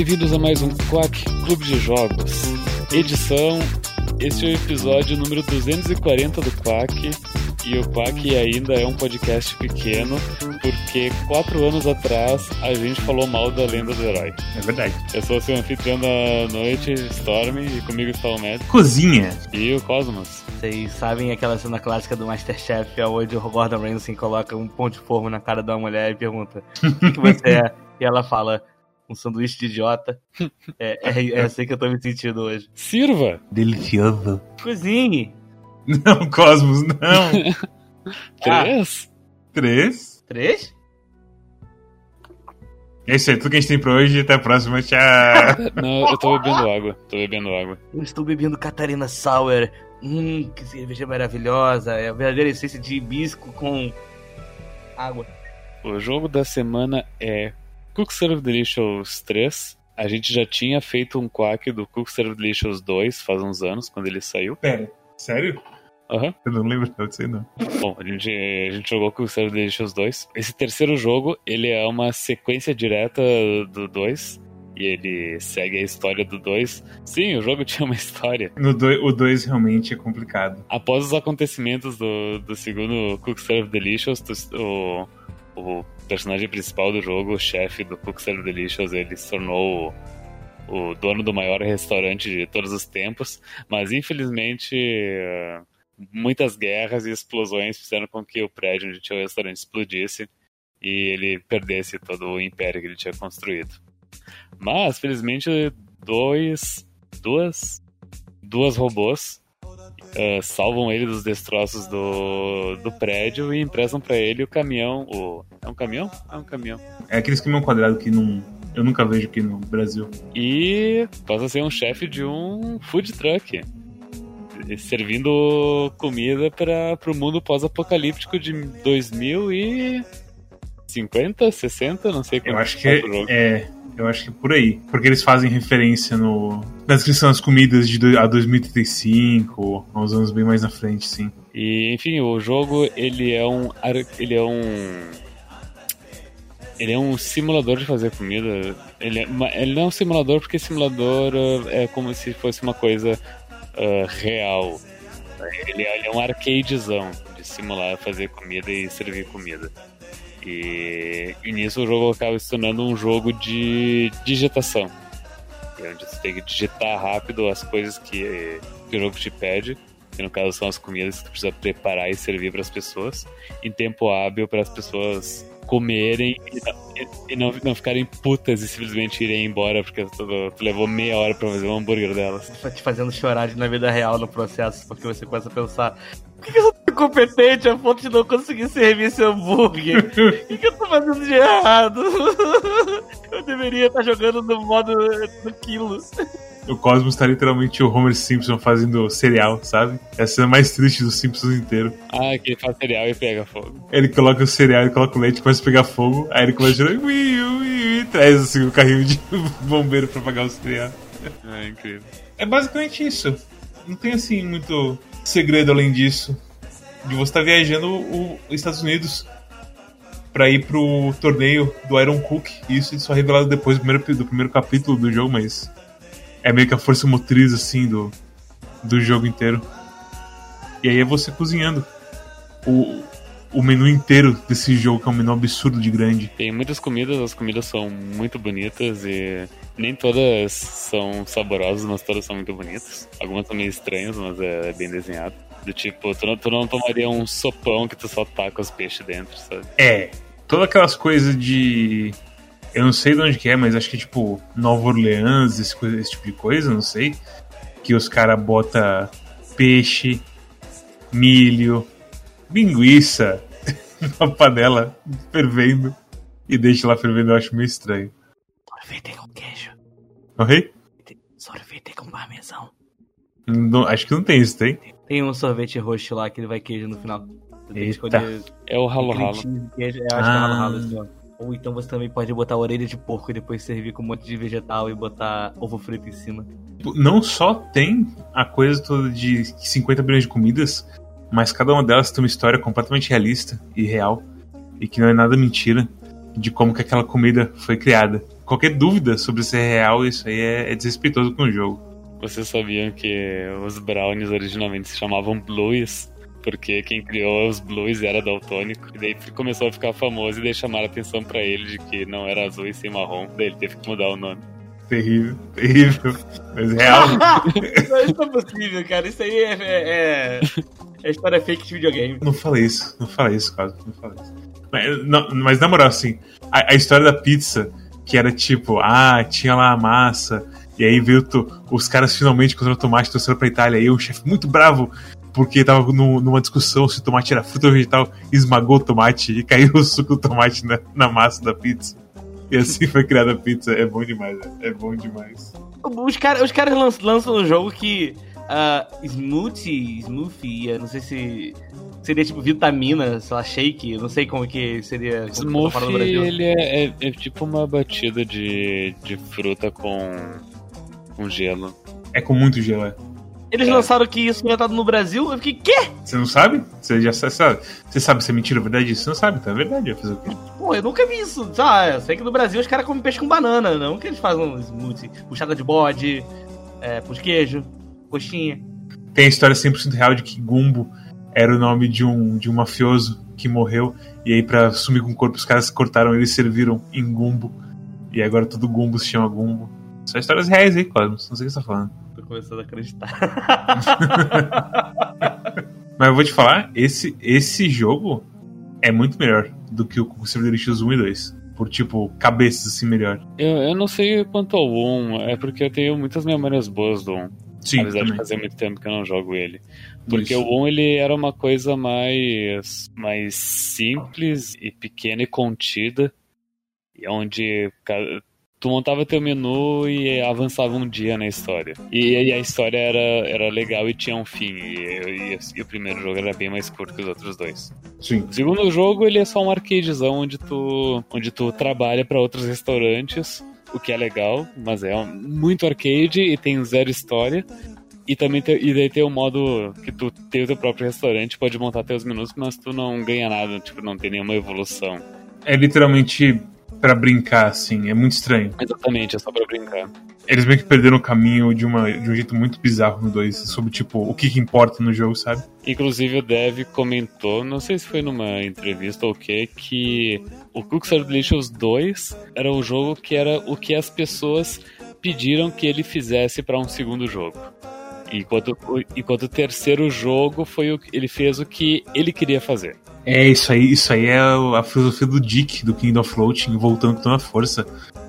Bem-vindos a mais um Quack Clube de Jogos. Edição. Este é o episódio número 240 do Quack. E o Quack ainda é um podcast pequeno, porque quatro anos atrás a gente falou mal da lenda do herói. É verdade. Eu sou o seu anfitrião da noite, Storm, e comigo está o Matt. Cozinha. E o Cosmos. Vocês sabem aquela cena clássica do Masterchef, onde o Gordon Ramsay coloca um pão de forma na cara da mulher e pergunta: O que, que você é? E ela fala: Um sanduíche de idiota. É, é, é assim que eu tô me sentindo hoje. Sirva! Delicioso. Cozinhe! Não, Cosmos, não. Três? Três. Três? É isso aí, tudo que a gente tem pra hoje. Até a próxima. Tchau. Não, eu tô bebendo água. Tô bebendo água. Eu estou bebendo Catarina Sour. Hum, que cerveja maravilhosa. É a verdadeira essência de hibisco com água. O jogo da semana é Cook Serve Delicious 3. A gente já tinha feito um quack do Cook Serve Delicious 2 faz uns anos, quando ele saiu. Pera, sério? Aham. Eu não lembro não disso aí, não. Bom, a gente, a gente jogou com o Serve Delicious 2. Esse terceiro jogo, ele é uma sequência direta do 2. E ele segue a história do 2. Sim, o jogo tinha uma história. No dois, o 2 realmente é complicado. Após os acontecimentos do, do segundo Cook Serve Delicious, o, o personagem principal do jogo, o chefe do Cook Serve Delicious, ele se tornou o, o dono do maior restaurante de todos os tempos. Mas infelizmente, muitas guerras e explosões fizeram com que o prédio onde tinha o restaurante explodisse e ele perdesse todo o império que ele tinha construído. Mas, felizmente, dois, duas, duas robôs eh, salvam ele dos destroços do, do prédio e emprestam pra ele o caminhão. O, é um caminhão? É um caminhão. É aqueles caminhão quadrado que não, eu nunca vejo aqui no Brasil. E passa a ser um chefe de um food truck. Servindo comida para o mundo pós-apocalíptico de 2050, 60, não sei Eu quanto acho que jogo. é. Eu acho que é por aí. Porque eles fazem referência no, na descrição das comidas de a 2035, a uns anos bem mais na frente, sim. E enfim, o jogo ele é um ele é um ele é um simulador de fazer comida. Ele, é, ele não é um simulador porque simulador uh, é como se fosse uma coisa uh, real. Ele, é- ele é um arcadezão de simular fazer comida e servir comida. E, e nisso o jogo acaba se tornando um jogo de digitação. É onde você tem que digitar rápido as coisas que, que o jogo te pede que no caso são as comidas que tu precisa preparar e servir para as pessoas, em tempo hábil para as pessoas comerem e, não, e- não, não ficarem putas e simplesmente irem embora porque tu, tu levou meia hora para fazer um hambúrguer delas. Tá te fazendo chorar na vida real no processo, porque você começa a pensar: por que que eu sou tão incompetente a ponto de não conseguir servir esse hambúrguer? O que, que eu tô fazendo de errado? Eu deveria estar jogando no modo no quilo. O Cosmos tá literalmente o Homer Simpson fazendo cereal, sabe? É a cena mais triste dos Simpsons inteiro. Ah, que faz cereal e pega fogo. Ele coloca o cereal, ele coloca o leite, começa a pegar fogo, aí ele começa a girar, ui, ui, ui, e traz assim o carrinho de bombeiro pra apagar o cereal. É incrível. É basicamente isso. Não tem assim muito segredo além disso. De você estar viajando o- os Estados Unidos pra ir pro torneio do Iron Cook. E isso é só revelado depois do primeiro, do primeiro capítulo do jogo, mas é meio que a força motriz assim do, do jogo inteiro. E aí é você cozinhando. O, o menu inteiro desse jogo, que é um menu absurdo de grande. Tem muitas comidas, as comidas são muito bonitas e nem todas são saborosas, mas todas são muito bonitas. Algumas são meio estranhas, mas é bem desenhado. Do tipo, tu não, tu não tomaria um sopão que tu só taca os peixes dentro, sabe? É, todas aquelas coisas de. Eu não sei de onde que é, mas acho que é tipo Nova Orleans, esse, esse tipo de coisa, não sei. Que os caras botam peixe, milho, linguiça na panela fervendo e deixa lá fervendo, eu acho meio estranho. Sorvete com queijo. Ok? Sorvete com parmesão. Não- acho que não tem isso, tem? Tem um sorvete roxo lá que ele vai queijo no final. Escolher É o ralo cream ralo. cheese, queijo. Eu acho que é Ah. ralo nome. Ou então você também pode botar orelha de porco e depois servir com um monte de vegetal e botar ovo frito em cima. Não só tem a coisa toda de 50 bilhões de comidas, mas cada uma delas tem uma história completamente realista e real. E que não é nada mentira de como que aquela comida foi criada. qualquer dúvida sobre ser real, isso aí é, é desrespeitoso com o jogo. Vocês sabiam que os brownies originalmente se chamavam blues? Porque quem criou os blues era daltônico. E daí começou a ficar famoso e daí chamaram atenção para ele de que não era azul e sim marrom. Daí ele teve que mudar o nome. Terrível, terrível. Mas real. isso é possível, cara. Isso aí é, é, é história fake de videogame. Não falei isso, não falei isso, cara. Não falei isso. Mas, não, mas na moral, assim, a, a, história da pizza, que era tipo, ah, tinha lá a massa, e aí veio os caras finalmente contra o tomate trouxeram pra Itália, e o chefe muito bravo, porque tava no, numa discussão se o tomate era fruta ou vegetal, esmagou o tomate e caiu o suco do tomate na, na massa da pizza. E assim foi criada a pizza. É bom demais, né? é bom demais. Os, cara, os caras lançam, lançam um jogo que. Uh, smoothie, smoothie, não sei se seria tipo vitamina, sei lá, shake, não sei como que seria. Smoothie, ele é, é, é, tipo uma batida de, de fruta com, com gelo. É com muito gelo, é. Eles é. lançaram que isso inventado no Brasil, eu fiquei, quê? Você não sabe? Você já sabe. Você sabe se é mentira ou verdade? Você não sabe, então é verdade. Fazer o quê? Pô, eu nunca vi isso. Ah, eu sei que no Brasil os caras comem peixe com banana, não que eles fazem smoothie, puxada de bode, é, pão de queijo, coxinha. Tem a história 100% real de que Gumbo era o nome de um, de um mafioso que morreu. E aí, pra sumir com o corpo, os caras cortaram ele e serviram em Gumbo. E agora todo Gumbo se chama Gumbo. São histórias reais aí, Cosmos. Não sei o que você tá falando começando a acreditar. Mas eu vou te falar, esse, esse jogo é muito melhor do que o Crusader Delicious 1 e 2. Por, tipo, cabeças assim melhor. Eu, eu não sei quanto ao 1, é porque eu tenho muitas memórias boas do 1. Sim, Apesar também. de fazer muito tempo que eu não jogo ele. Porque Isso. o 1 ele era uma coisa mais, mais simples e pequena e contida. Onde tu montava teu menu e avançava um dia na história. E, e a história era, era legal e tinha um fim. E, e, e, o primeiro jogo era bem mais curto que os outros dois. Sim. O segundo jogo ele é só um arcadezão onde tu, onde tu trabalha para outros restaurantes, o que é legal, mas é muito arcade e tem zero história. E também tem, e daí tem o modo que tu tem o teu próprio restaurante, pode montar teus menus, mas tu não ganha nada, tipo, não tem nenhuma evolução. É literalmente para brincar, assim. É muito estranho. Exatamente, é só pra brincar. Eles meio que perderam o caminho de, uma, de um jeito muito bizarro no 2, sobre, tipo, o que, que importa no jogo, sabe? Inclusive o Dev comentou, não sei se foi numa entrevista ou o que, que o Cookstar Delicious 2 era o jogo que era o que as pessoas pediram que ele fizesse para um segundo jogo. Enquanto, enquanto o terceiro jogo foi o, ele fez o que ele queria fazer. É, isso aí, isso aí é a filosofia do Dick, do Kingdom Floating, voltando com toda a força.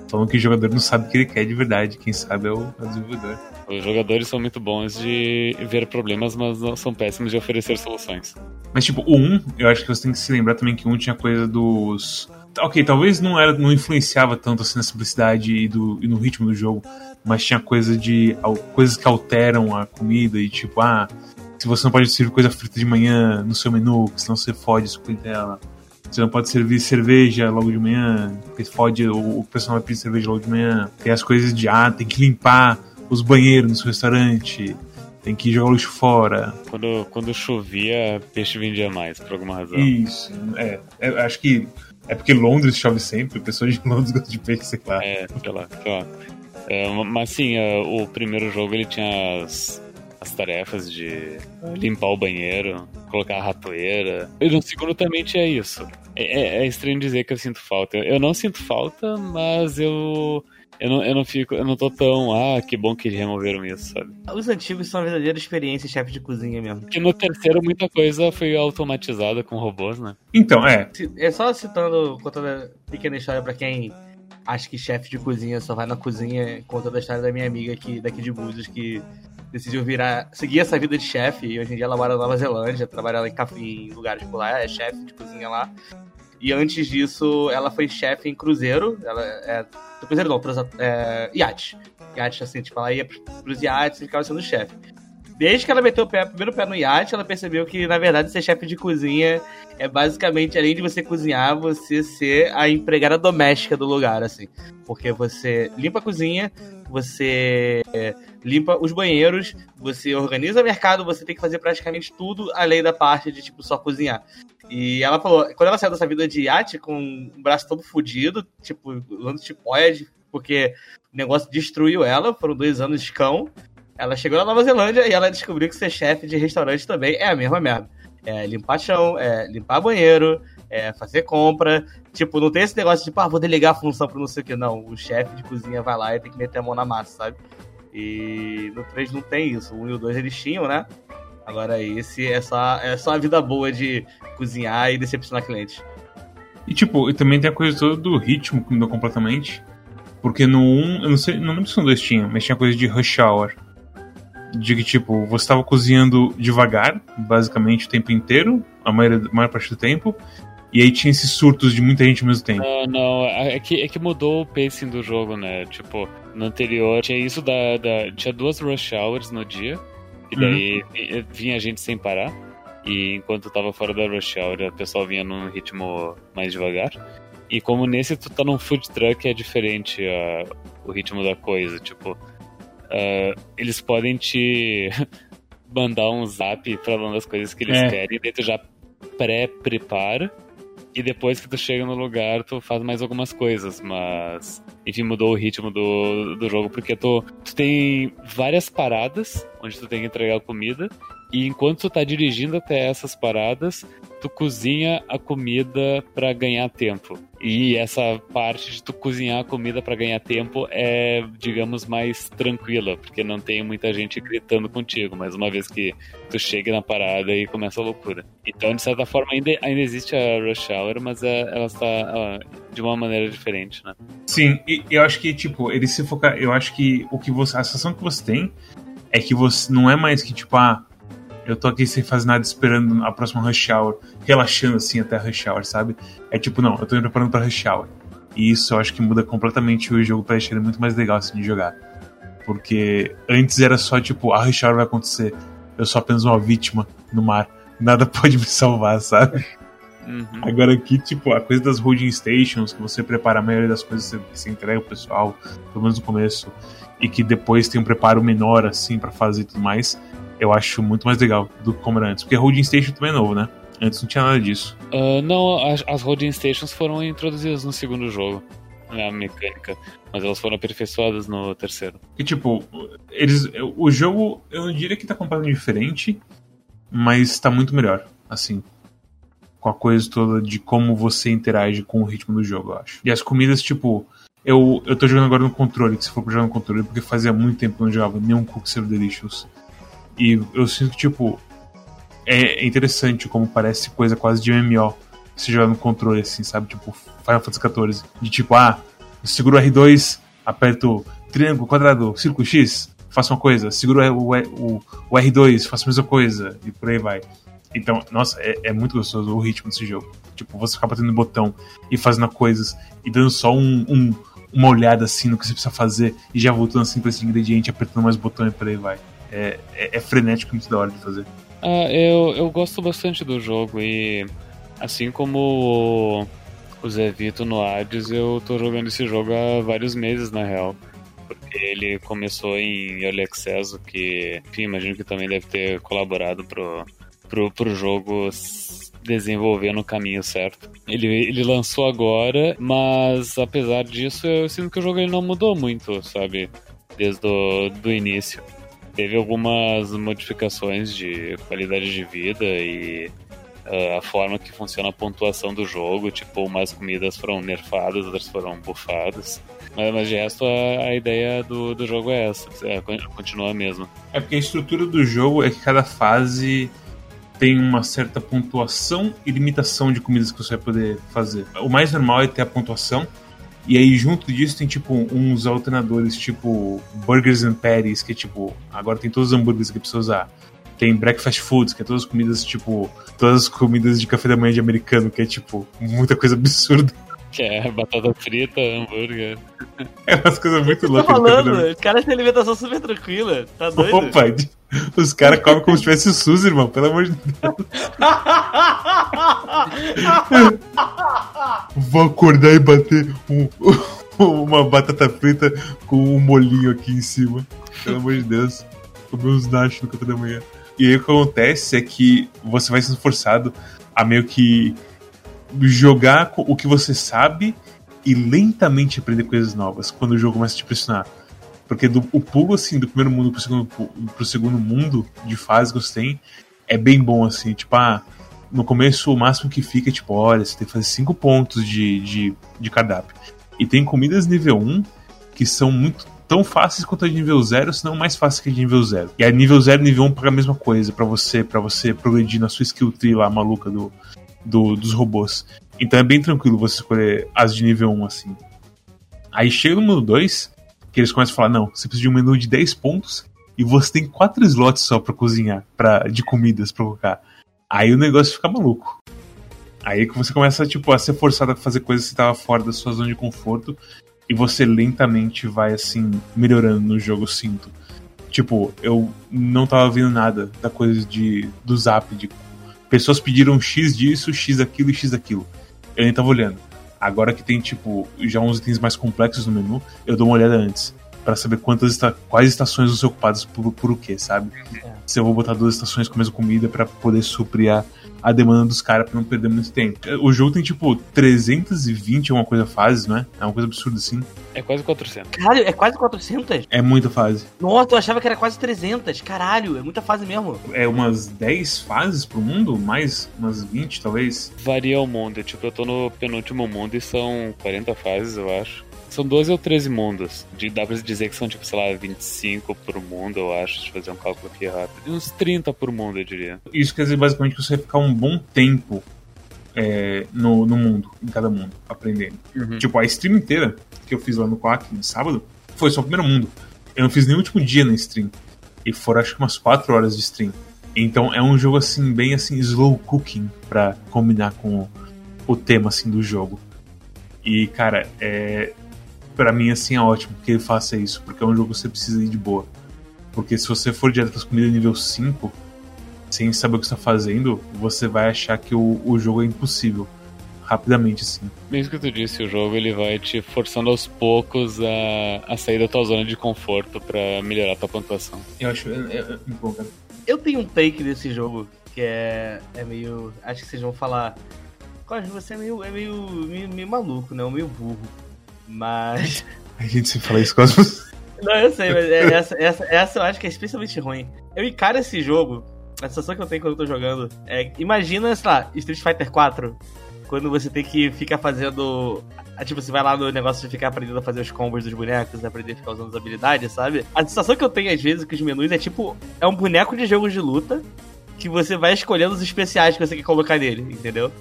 Falando que o jogador não sabe o que ele quer de verdade, quem sabe é o, é o desenvolvedor. Os jogadores são muito bons de ver problemas, mas são péssimos de oferecer soluções. Mas tipo, o 1, eu acho que você tem que se lembrar também que o 1 tinha coisa dos. Ok, talvez não era, não influenciava tanto assim na simplicidade e, do, e no ritmo do jogo, mas tinha coisa de. coisas que alteram a comida e tipo, ah, se você não pode servir coisa frita de manhã no seu menu, senão você fode a sua dela. Você não pode servir cerveja logo de manhã, porque fode, o, o pessoal vai pedir cerveja logo de manhã. Tem as coisas de, ah, tem que limpar os banheiros no seu restaurante, tem que jogar o lixo fora. Quando, quando chovia, peixe vendia mais, por alguma razão. Isso, é. é acho que é porque Londres chove sempre, pessoas de Londres gostam de peixe, sei lá. É, sei lá, sei lá. É, mas sim, é, o primeiro jogo ele tinha as, as tarefas de limpar o banheiro, colocar a ratoeira. E no segundo também tinha isso. É, é, é estranho dizer que eu sinto falta. Eu, eu não sinto falta, mas eu. Eu não, eu não fico, eu não tô tão, ah, que bom que removeram isso, sabe? Os antigos são uma verdadeira experiência chefe de cozinha mesmo. Que no terceiro muita coisa foi automatizada com robôs, né? Então, é. É só citando, contando a pequena história para quem acha que chefe de cozinha só vai na cozinha, contando a história da minha amiga aqui, daqui de Búzios, que decidiu virar, seguir essa vida de chefe, e hoje em dia ela mora na Nova Zelândia, trabalha em, café, em lugares por lá, é chefe de cozinha lá. E antes disso, ela foi chefe em cruzeiro, ela é, cruzeiro não, pros, é, iate. Iate, assim, tipo, ela ia pros iates e ficava sendo chefe. Desde que ela meteu o pé, primeiro pé no iate, ela percebeu que, na verdade, ser chefe de cozinha é basicamente, além de você cozinhar, você ser a empregada doméstica do lugar, assim. Porque você limpa a cozinha, você é, limpa os banheiros, você organiza o mercado, você tem que fazer praticamente tudo além da parte de, tipo, só cozinhar. E ela falou, quando ela saiu dessa vida de iate com o braço todo fudido, tipo, usando tipóia porque o negócio destruiu ela, foram dois anos de cão. Ela chegou na Nova Zelândia e ela descobriu que ser chefe de restaurante também é a mesma merda. É limpar chão, é limpar banheiro, é fazer compra. Tipo, não tem esse negócio de, tipo, ah, vou delegar a função pra não sei o que. Não, o chefe de cozinha vai lá e tem que meter a mão na massa, sabe? E no 3 não tem isso. O 1 e o 2 eles tinham, né? Agora esse é só, é só a vida boa de cozinhar e decepcionar clientes. E tipo, também tem a coisa toda do ritmo que mudou completamente. Porque no 1, eu não sei, não lembro se no 2 tinha, mas tinha coisa de rush hour. De que, tipo, você estava cozinhando devagar, basicamente, o tempo inteiro, a maior, a maior parte do tempo, e aí tinha esses surtos de muita gente ao mesmo tempo. Não, não, é que, é que mudou o pacing do jogo, né? Tipo, no anterior tinha isso da. da tinha duas rush hours no dia, e daí uhum. vinha gente sem parar. E enquanto tava fora da rush hour, o pessoal vinha num ritmo mais devagar. E como nesse tu tá num food truck, é diferente uh, o ritmo da coisa. Tipo, uh, eles podem te mandar um zap falando as coisas que eles é. querem, daí tu já pré-prepara. E depois que tu chega no lugar, tu faz mais algumas coisas, mas. Enfim, mudou o ritmo do, do jogo, porque tu, tu tem várias paradas onde tu tem que entregar comida, e enquanto tu tá dirigindo até essas paradas, tu cozinha a comida para ganhar tempo. E essa parte de tu cozinhar a comida para ganhar tempo é, digamos, mais tranquila, porque não tem muita gente gritando contigo, mas uma vez que tu chega na parada e começa a loucura. Então, de certa forma, ainda, ainda existe a Rush Hour, mas é, ela está de uma maneira diferente, né? Sim, e eu acho que, tipo, ele se focar. Eu acho que o que você. A sensação que você tem é que você não é mais que, tipo, ah eu tô aqui sem fazer nada esperando a próxima rush hour, relaxando assim até a rush hour, sabe? É tipo, não, eu tô me preparando pra rush hour. E isso eu acho que muda completamente o jogo pra deixar ele muito mais legal assim de jogar. Porque antes era só tipo, a rush hour vai acontecer, eu sou apenas uma vítima no mar, nada pode me salvar, sabe? Uhum. Agora aqui, tipo, a coisa das holding stations, que você prepara a maioria das coisas que você entrega pro pessoal, pelo menos no começo, e que depois tem um preparo menor, assim, para fazer e tudo mais, eu acho muito mais legal do que como era antes. Porque Holding Station também é novo, né? Antes não tinha nada disso. Uh, não, as, as Holding Stations foram introduzidas no segundo jogo. A mecânica. Mas elas foram aperfeiçoadas no terceiro. E tipo, eles. O jogo, eu não diria que tá completamente diferente, mas tá muito melhor. Assim. Com a coisa toda de como você interage com o ritmo do jogo, eu acho. E as comidas, tipo. Eu, eu tô jogando agora no controle, que se for pra jogar no controle, porque fazia muito tempo que eu não jogava nenhum Cook Serve Delicious. E eu sinto que, tipo, é interessante como parece coisa quase de MMO. Se jogar no controle, assim, sabe? Tipo, Final Fantasy XIV. De tipo, ah, seguro o R2, aperto triângulo, quadrado, círculo X, faça uma coisa. Seguro o, o, o R2, faça a mesma coisa. E por aí vai. Então, nossa, é, é, muito gostoso o ritmo desse jogo. Tipo, você ficar batendo botão e fazendo coisas e dando só um, um, uma olhada assim no que você precisa fazer e já voltando assim pra esse ingrediente, apertando mais botão e por aí vai é, é, é frenético muito da hora de fazer. Ah, eu, eu gosto bastante do jogo e assim como o Zé Vito no Hades, eu tô jogando esse jogo há vários meses na real. Porque ele começou em Early Access, o que, enfim, imagino que também deve ter colaborado pro, pro, pro jogo desenvolver no caminho certo. Ele, ele lançou agora, mas apesar disso, eu sinto que o jogo ele não mudou muito, sabe? Desde o do início teve algumas modificações de qualidade de vida e uh, a forma que funciona a pontuação do jogo. Tipo, umas comidas foram nerfadas, outras foram bufadas. Mas, mas de resto, a, a ideia do, do jogo é essa, é, continua a mesma. É porque a estrutura do jogo é que cada fase tem uma certa pontuação e limitação de comidas que você vai poder fazer. O mais normal é ter a pontuação, e aí, junto disso, tem tipo uns alternadores, tipo Burgers and Patties, que é tipo, agora tem todos os hambúrgueres que precisa usar. Tem breakfast foods, que é todas as comidas, tipo, todas as comidas de café da manhã de americano, que é tipo, muita coisa absurda. Que é batata frita, hambúrguer. É umas coisas muito loucas. Tô falando, os caras têm alimentação super tranquila. Tá doido? Opa, os caras comem como se tivesse SUS, irmão, pelo amor de Deus. Vou acordar e bater um, uma batata frita com um molinho aqui em cima. Pelo amor de Deus. Comer uns nachos no café da manhã. E aí o que acontece é que você vai sendo forçado a meio que jogar o que você sabe e lentamente aprender coisas novas quando o jogo começa a te pressionar. Porque do, o pulo, assim, do primeiro mundo pro segundo, pro segundo mundo de fase que você tem é bem bom, assim. Tipo, ah, no começo o máximo que fica é tipo, olha, você tem que fazer 5 pontos de, de, de cardápio. E tem comidas nível 1 que são muito tão fáceis quanto a de nível 0, se não mais fáceis que a de nível 0. E a nível 0 e nível 1 paga a mesma coisa para você para você progredir na sua skill tree lá maluca do, do, dos robôs. Então é bem tranquilo você escolher as de nível 1 assim. Aí chega no mundo 2, que eles começam a falar: não, você precisa de um menu de 10 pontos e você tem 4 slots só para cozinhar, pra, de comidas pra colocar. Aí o negócio fica maluco. Aí que você começa tipo, a ser forçado a fazer coisas que estava fora da sua zona de conforto e você lentamente vai assim melhorando no jogo, sinto. Tipo, eu não tava vendo nada da coisa de do zap de pessoas pediram X disso, X aquilo e X aquilo. Eu nem tava olhando. Agora que tem, tipo, já uns itens mais complexos no menu, eu dou uma olhada antes. para saber quantas quais estações vão ser ocupadas por, por o que, sabe? É. Se eu vou botar duas estações com a mesma comida para poder suprir a, a demanda dos caras pra não perder muito tempo. O jogo tem tipo 320 alguma coisa fases, não é? É uma coisa absurda assim. É quase 400. Caralho, é quase 400? É muita fase. Nossa, eu achava que era quase 300. Caralho, é muita fase mesmo. É umas 10 fases pro mundo? Mais umas 20 talvez? Varia o mundo. Tipo, eu tô no penúltimo mundo e são 40 fases, eu acho. São 12 ou 13 mundos. De, dá pra dizer que são, tipo, sei lá, 25 por mundo, eu acho. Deixa eu fazer um cálculo aqui rápido. E uns 30 por mundo, eu diria. Isso quer dizer basicamente que você vai ficar um bom tempo é, no, no mundo, em cada mundo, aprendendo. Uhum. Tipo, a stream inteira que eu fiz lá no Quack de sábado foi só o primeiro mundo. Eu não fiz nem o último dia na stream. E foram acho que umas 4 horas de stream. Então é um jogo assim, bem assim, slow cooking para combinar com o, o tema assim do jogo. E, cara, é, para mim, assim, é ótimo que ele faça isso, porque é um jogo que você precisa ir de boa. Porque se você for direto as comidas nível 5, sem saber o que está fazendo, você vai achar que o, o jogo é impossível. Rapidamente, assim. Mesmo que tu disse, o jogo ele vai te forçando aos poucos a, a sair da tua zona de conforto para melhorar a tua pontuação. Eu acho é, é, é bom, cara. Eu tenho um take desse jogo que é, é meio. Acho que vocês vão falar. Cosme, você é meio, é meio, meio, meio maluco, né? Meio burro. Mas. A gente se fala isso, Cosmos. Não, eu sei, mas é, essa, essa, essa eu acho que é especialmente ruim. Eu encaro esse jogo, a sensação que eu tenho quando eu tô jogando é. Imagina, sei lá, Street Fighter 4, quando você tem que ficar fazendo. Tipo, você vai lá no negócio de ficar aprendendo a fazer os combos dos bonecos, aprender a ficar usando as habilidades, sabe? A sensação que eu tenho às vezes com os menus é tipo. É um boneco de jogo de luta que você vai escolhendo os especiais que você quer colocar nele, entendeu?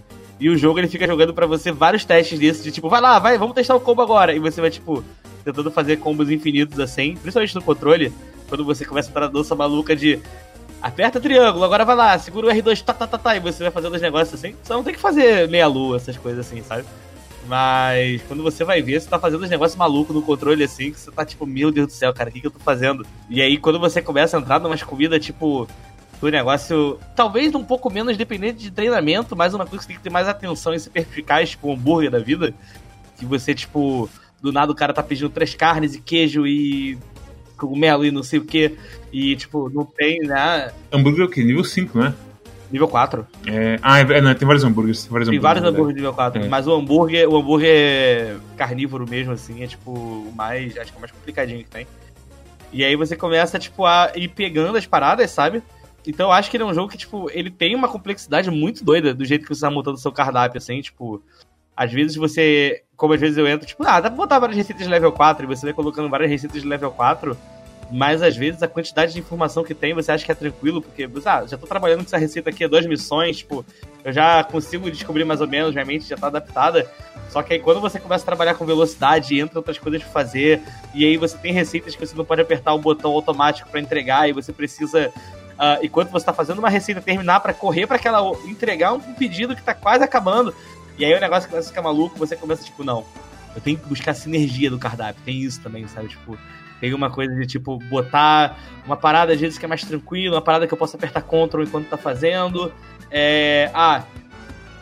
E o jogo ele fica jogando para você vários testes desses, de tipo, vai lá, vai, vamos testar o combo agora. E você vai, tipo, tentando fazer combos infinitos assim, principalmente no controle, quando você começa a entrar na dança maluca de aperta triângulo, agora vai lá, segura o R2, tá, tá, tá, tá, e você vai fazendo os negócios assim. Você não tem que fazer meia-lua, essas coisas assim, sabe? Mas quando você vai ver, você tá fazendo os negócios malucos no controle assim, que você tá tipo, meu Deus do céu, cara, o que, que eu tô fazendo? E aí quando você começa a entrar numas comidas, tipo, o negócio, talvez um pouco menos dependente de treinamento, mas uma coisa que você tem que ter mais atenção em ser perspicaz, tipo, o hambúrguer da vida. Que você, tipo, do nada o cara tá pedindo três carnes e queijo e cogumelo e não sei o que. E, tipo, não tem, né? Hambúrguer é o quê? Nível 5, né? Nível 4. É... Ah, é, não, tem vários hambúrgueres. Tem vários tem vários hambúrgueres nível 4. É. Mas o hambúrguer, o hambúrguer carnívoro mesmo, assim, é tipo o mais. Acho que é o mais complicadinho que tem. E aí você começa, tipo, a ir pegando as paradas, sabe? Então eu acho que ele é um jogo que, tipo, ele tem uma complexidade muito doida do jeito que você tá montando o seu cardápio, assim, tipo. Às vezes você. Como às vezes eu entro, tipo, ah, dá pra botar várias receitas de level 4 e você vai colocando várias receitas de level 4. Mas às vezes a quantidade de informação que tem, você acha que é tranquilo, porque, ah, já tô trabalhando com essa receita aqui há duas missões, tipo, eu já consigo descobrir mais ou menos, minha mente já tá adaptada. Só que aí quando você começa a trabalhar com velocidade, entra outras coisas pra fazer, e aí você tem receitas que você não pode apertar o botão automático para entregar, e você precisa uh, enquanto você está fazendo uma receita terminar para correr para aquela entregar um pedido que está quase acabando. E aí o negócio começa a ficar maluco, você começa tipo, não, eu tenho que buscar sinergia do cardápio. Tem isso também, sabe? Tipo, tem uma coisa de tipo botar uma parada às vezes que é mais tranquila, uma parada que eu posso apertar Ctrl enquanto tá fazendo. É, ah,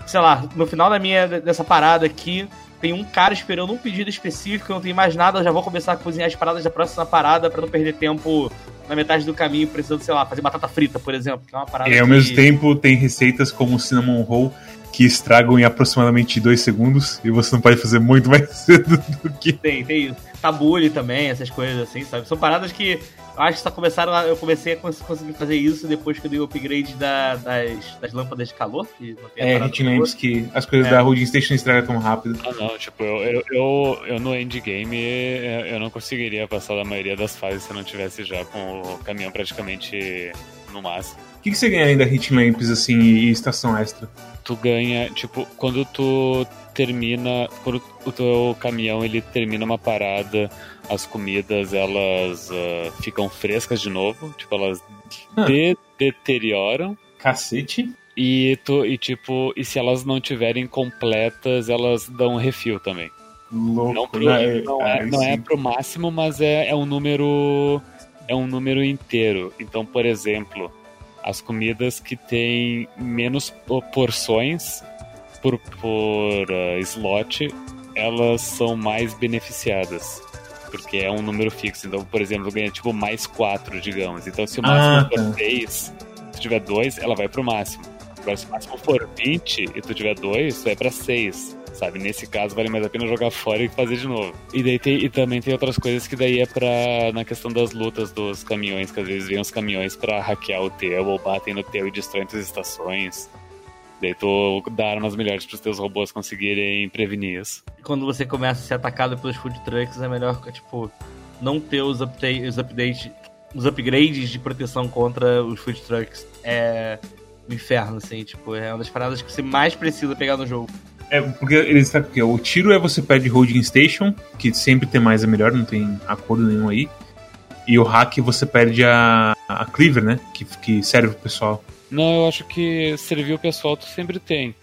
sei lá, no final da minha dessa parada aqui, tem um cara esperando um pedido específico, eu não tenho mais nada, já vou começar a cozinhar as paradas da próxima parada para não perder tempo na metade do caminho precisando, sei lá, fazer batata frita, por exemplo, que é uma parada. E ao que... mesmo tempo tem receitas como o cinnamon roll que estragam em aproximadamente 2 segundos e você não pode fazer muito mais cedo do que. Tem, tem isso. Tabule também, essas coisas assim, sabe? São paradas que acho que só começaram a, Eu comecei a cons conseguir fazer isso depois que eu dei o upgrade da, das, das lâmpadas de calor. Que é, Hit Lamps que as coisas é. da Holding Station estragam tão rápido. Ah, não, tipo, eu, eu, eu, eu no endgame eu não conseguiria passar da maioria das fases se eu não tivesse já com o caminhão praticamente no máximo. O que, que você ganha ainda Hit Lamps assim e estação extra? Tu ganha, tipo, quando tu termina, quando o teu caminhão ele termina uma parada, as comidas elas uh, ficam frescas de novo, tipo elas ah. de deterioram. Cacete. E, tu, e tipo, e se elas não tiverem completas, elas dão refil também. Louco, não, pro, né? não, é, não é pro máximo, mas é, é um número é um número inteiro. Então, por exemplo, as comidas que têm menos porções por, por uh, slot, elas são mais beneficiadas. Porque é um número fixo. Então, por exemplo, ganha tipo mais 4, digamos. Então, se o máximo ah, for 6, tá. se tiver 2, ela vai pro máximo. Agora, se o máximo for 20 e tu tiver 2, tu vai pra 6 sabe? Nesse caso vale mais a pena jogar fora e fazer de novo. E daí tem, e também tem outras coisas que daí é pra na questão das lutas dos caminhões, que às vezes vêm os caminhões para hackear o teu ou batem no teu e destroem as estações. Daí tu dá armas melhores para os teus robôs conseguirem prevenir isso. Quando você começa a ser atacado pelos food trucks, é melhor, tipo, não ter os, update, os updates, os upgrades de proteção contra os food trucks. É um inferno, assim, tipo, é uma das paradas que você mais precisa pegar no jogo. É, porque eles sabem que o tiro é você pede holding station, que sempre tem mais é melhor, não tem acordo nenhum aí. E o hack você perde a, a cleaver, né? Que, que serve pro pessoal. Não, eu acho que servir o pessoal tu sempre tem.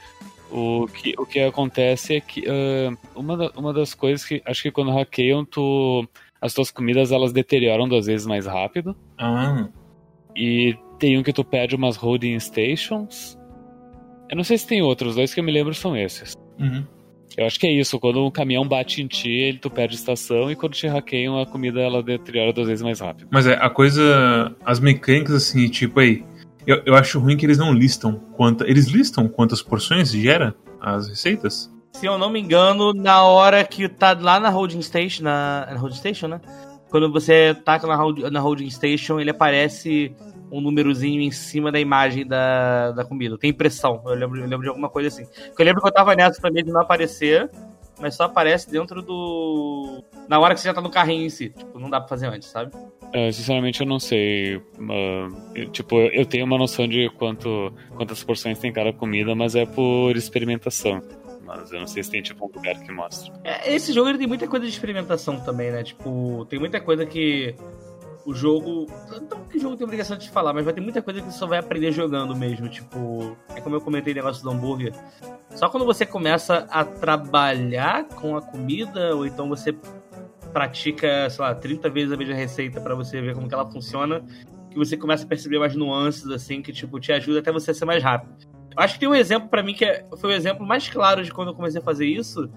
O que, o que acontece é que uh, uma, da, uma das coisas que acho que quando hackeiam, tu, as tuas comidas elas deterioram duas vezes mais rápido. Ah. E tem um que tu perde umas holding stations. Eu não sei se tem outros, dois que eu me lembro são esses. Uhum. Eu acho que é isso, quando um caminhão bate em ti, ele tu perde estação e quando te hackeiam, a comida ela deteriora duas vezes mais rápido. Mas é, a coisa. As mecânicas, assim, tipo aí. Eu, eu acho ruim que eles não listam quanta. Eles listam quantas porções gera as receitas? Se eu não me engano, na hora que tá lá na holding station, na, na holding station, né? Quando você taca na, hold, na holding station, ele aparece um númerozinho em cima da imagem da, da comida. Tem impressão. Eu lembro, eu lembro de alguma coisa assim. Porque eu lembro que eu tava nessa também de não aparecer, mas só aparece dentro do. Na hora que você já tá no carrinho em si. Tipo, não dá pra fazer antes, sabe? É, sinceramente eu não sei. Uh, eu, tipo, eu tenho uma noção de quanto, quantas porções tem cada comida, mas é por experimentação. Mas eu não sei se tem tipo um lugar que mostra. É, esse jogo ele tem muita coisa de experimentação também, né? Tipo, tem muita coisa que o jogo. Não que o jogo tem obrigação de falar, mas vai ter muita coisa que você só vai aprender jogando mesmo. Tipo, é como eu comentei o negócio do hambúrguer. Só quando você começa a trabalhar com a comida, ou então você pratica, sei lá, 30 vezes a mesma receita para você ver como que ela funciona, que você começa a perceber mais nuances, assim, que, tipo, te ajuda até você ser mais rápido. Acho que tem um exemplo para mim que é, foi o exemplo mais claro de quando eu comecei a fazer isso,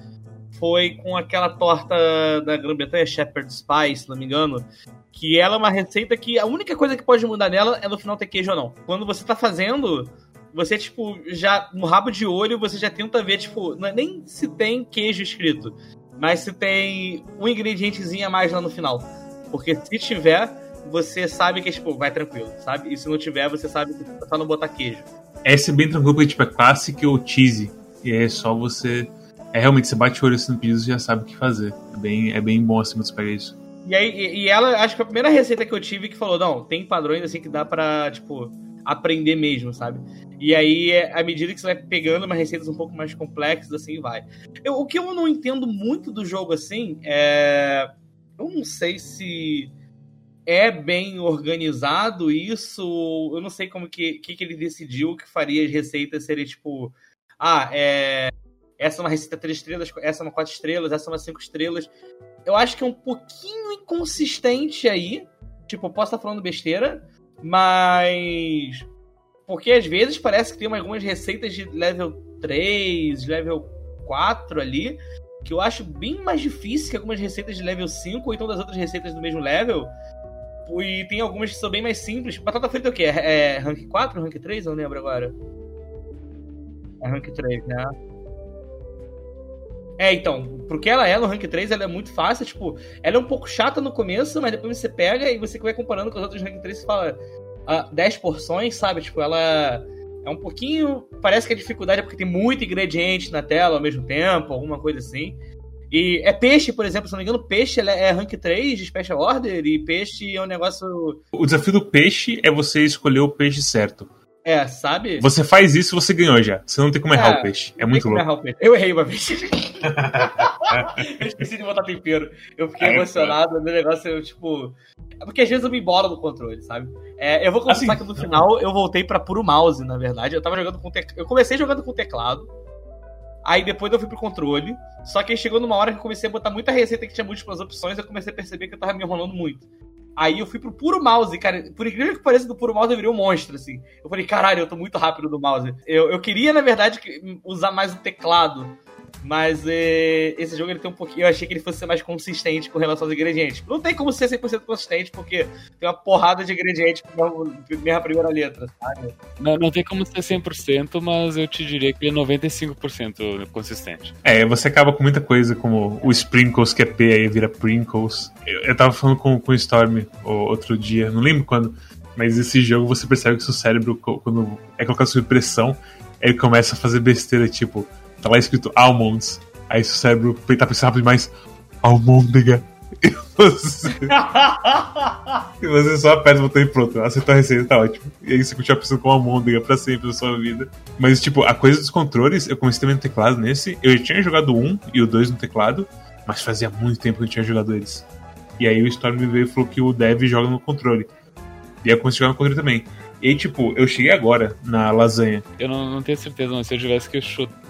foi com aquela torta da Grã-Bretanha, Shepherd's Pie, se não me engano, que ela é uma receita que a única coisa que pode mudar nela é no final ter queijo ou não. Quando você tá fazendo, você, tipo, já no rabo de olho, você já tenta ver, tipo, é nem se tem queijo escrito, mas se tem um ingredientezinho a mais lá no final. Porque se tiver, você sabe que, tipo, vai tranquilo, sabe? E se não tiver, você sabe que é só não botar queijo. Essa é bem tranquilo, porque, tipo, é classic ou cheese. E é só você. É realmente, você bate o olho assim no pedido e já sabe o que fazer. É bem, é bem bom assim você pegar isso. E aí, e ela, acho que a primeira receita que eu tive que falou, não, tem padrões assim que dá pra, tipo, aprender mesmo, sabe? E aí, à medida que você vai pegando umas receitas um pouco mais complexas, assim, vai. Eu, o que eu não entendo muito do jogo, assim, é... Eu não sei se é bem organizado isso, eu não sei como que, que, que ele decidiu que faria as receitas serem, tipo... Ah, é essa é uma receita três estrelas, essa é uma quatro estrelas, essa é uma cinco estrelas. Eu acho que é um pouquinho inconsistente aí. Tipo, eu posso estar falando besteira, mas. Porque às vezes parece que tem algumas receitas de level 3, level 4 ali, que eu acho bem mais difícil que algumas receitas de level 5 ou então das outras receitas do mesmo level. E tem algumas que são bem mais simples. Batata frita é o quê? É rank 4, rank 3? Eu não lembro agora. É rank 3, né? É, então, porque ela é no rank 3, ela é muito fácil, tipo, ela é um pouco chata no começo, mas depois você pega e você vai comparando com os outros rank 3 e fala ah, 10 porções, sabe? Tipo, ela é um pouquinho. Parece que a dificuldade é porque tem muito ingrediente na tela ao mesmo tempo, alguma coisa assim. E é peixe, por exemplo, se não me engano, peixe é rank 3 de Special Order e peixe é um negócio. O desafio do peixe é você escolher o peixe certo. É, sabe? Você faz isso você ganhou já. Você não tem como errar É, o peixe. É muito louco. Eu errei uma vez. eu esqueci de botar tempero. Eu fiquei É, emocionado no negócio, eu, tipo. É porque às vezes eu me embolo do controle, sabe? É, eu vou confessar Assim, que no final eu voltei pra puro mouse, na verdade. Eu tava jogando com tec... Eu comecei jogando com teclado. Aí depois eu fui pro controle. Só que aí chegou numa hora que eu comecei a botar muita receita que tinha múltiplas opções, eu comecei a perceber que eu tava me enrolando muito. Aí eu fui pro puro mouse, cara. Por incrível que pareça, do puro mouse eu virei um monstro, assim. Eu falei, caralho, eu tô muito rápido do mouse. Eu, eu queria, na verdade, usar mais o teclado. Mas é, esse jogo ele tem um pouquinho. Eu achei que ele fosse ser mais consistente com relação aos ingredientes. Não tem como ser 100% consistente, porque tem uma porrada de ingredientes com a mesma primeira letra, sabe? Não, não tem como ser 100%, mas eu te diria que ele é 95% consistente. É, você acaba com muita coisa, como o Sprinkles, que é P, aí vira Prinkles. Eu, eu tava falando com, com o Storm o- outro dia, não lembro quando, mas esse jogo você percebe que seu cérebro, quando é colocado sob pressão, ele começa a fazer besteira, tipo, tá lá escrito almonds, aí seu cérebro tá pensando rápido demais, almôndega. E você, e você só aperta o botão e pronto, acertou a receita, tá ótimo. E aí você continua pensando com almôndega pra sempre na sua vida. Mas, tipo, a coisa dos controles, eu comecei também no teclado nesse. Eu já tinha jogado 1 e o 2 no teclado, mas fazia muito tempo que eu tinha jogado eles. E aí o Storm me veio e falou que o Dev joga no controle. E aí eu comecei a jogar no controle também. E tipo, eu cheguei agora na lasanha. Eu não, não tenho certeza, mas se eu tivesse que chutar.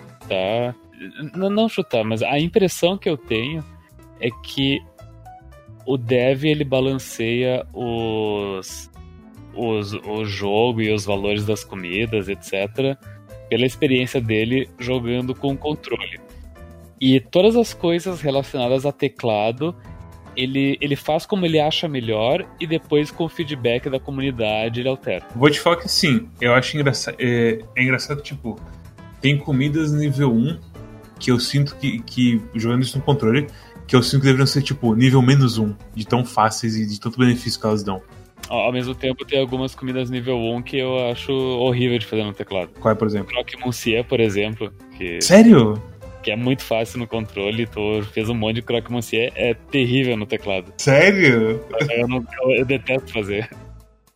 Não, não chutar, mas a impressão que eu tenho é que o dev ele balanceia os, os, o jogo e os valores das comidas, etc., pela experiência dele jogando com controle. E todas as coisas relacionadas a teclado, ele, ele faz como ele acha melhor e depois com o feedback da comunidade ele altera. Vou te falar que sim, eu acho engraçado. É, é engraçado, tipo, tem comidas nível 1 que eu sinto que, que jogando isso no controle, que eu sinto que deveriam ser, tipo, nível menos 1, de tão fáceis e de tanto benefício que elas dão. Ao mesmo tempo, tem algumas comidas nível 1 que eu acho horrível de fazer no teclado. Qual é, por exemplo? Croque Monsieur, por exemplo, que, Sério? que é muito fácil no controle, tu fez um monte de croque Monsieur, é terrível no teclado. Sério? Eu, não- eu- eu detesto fazer.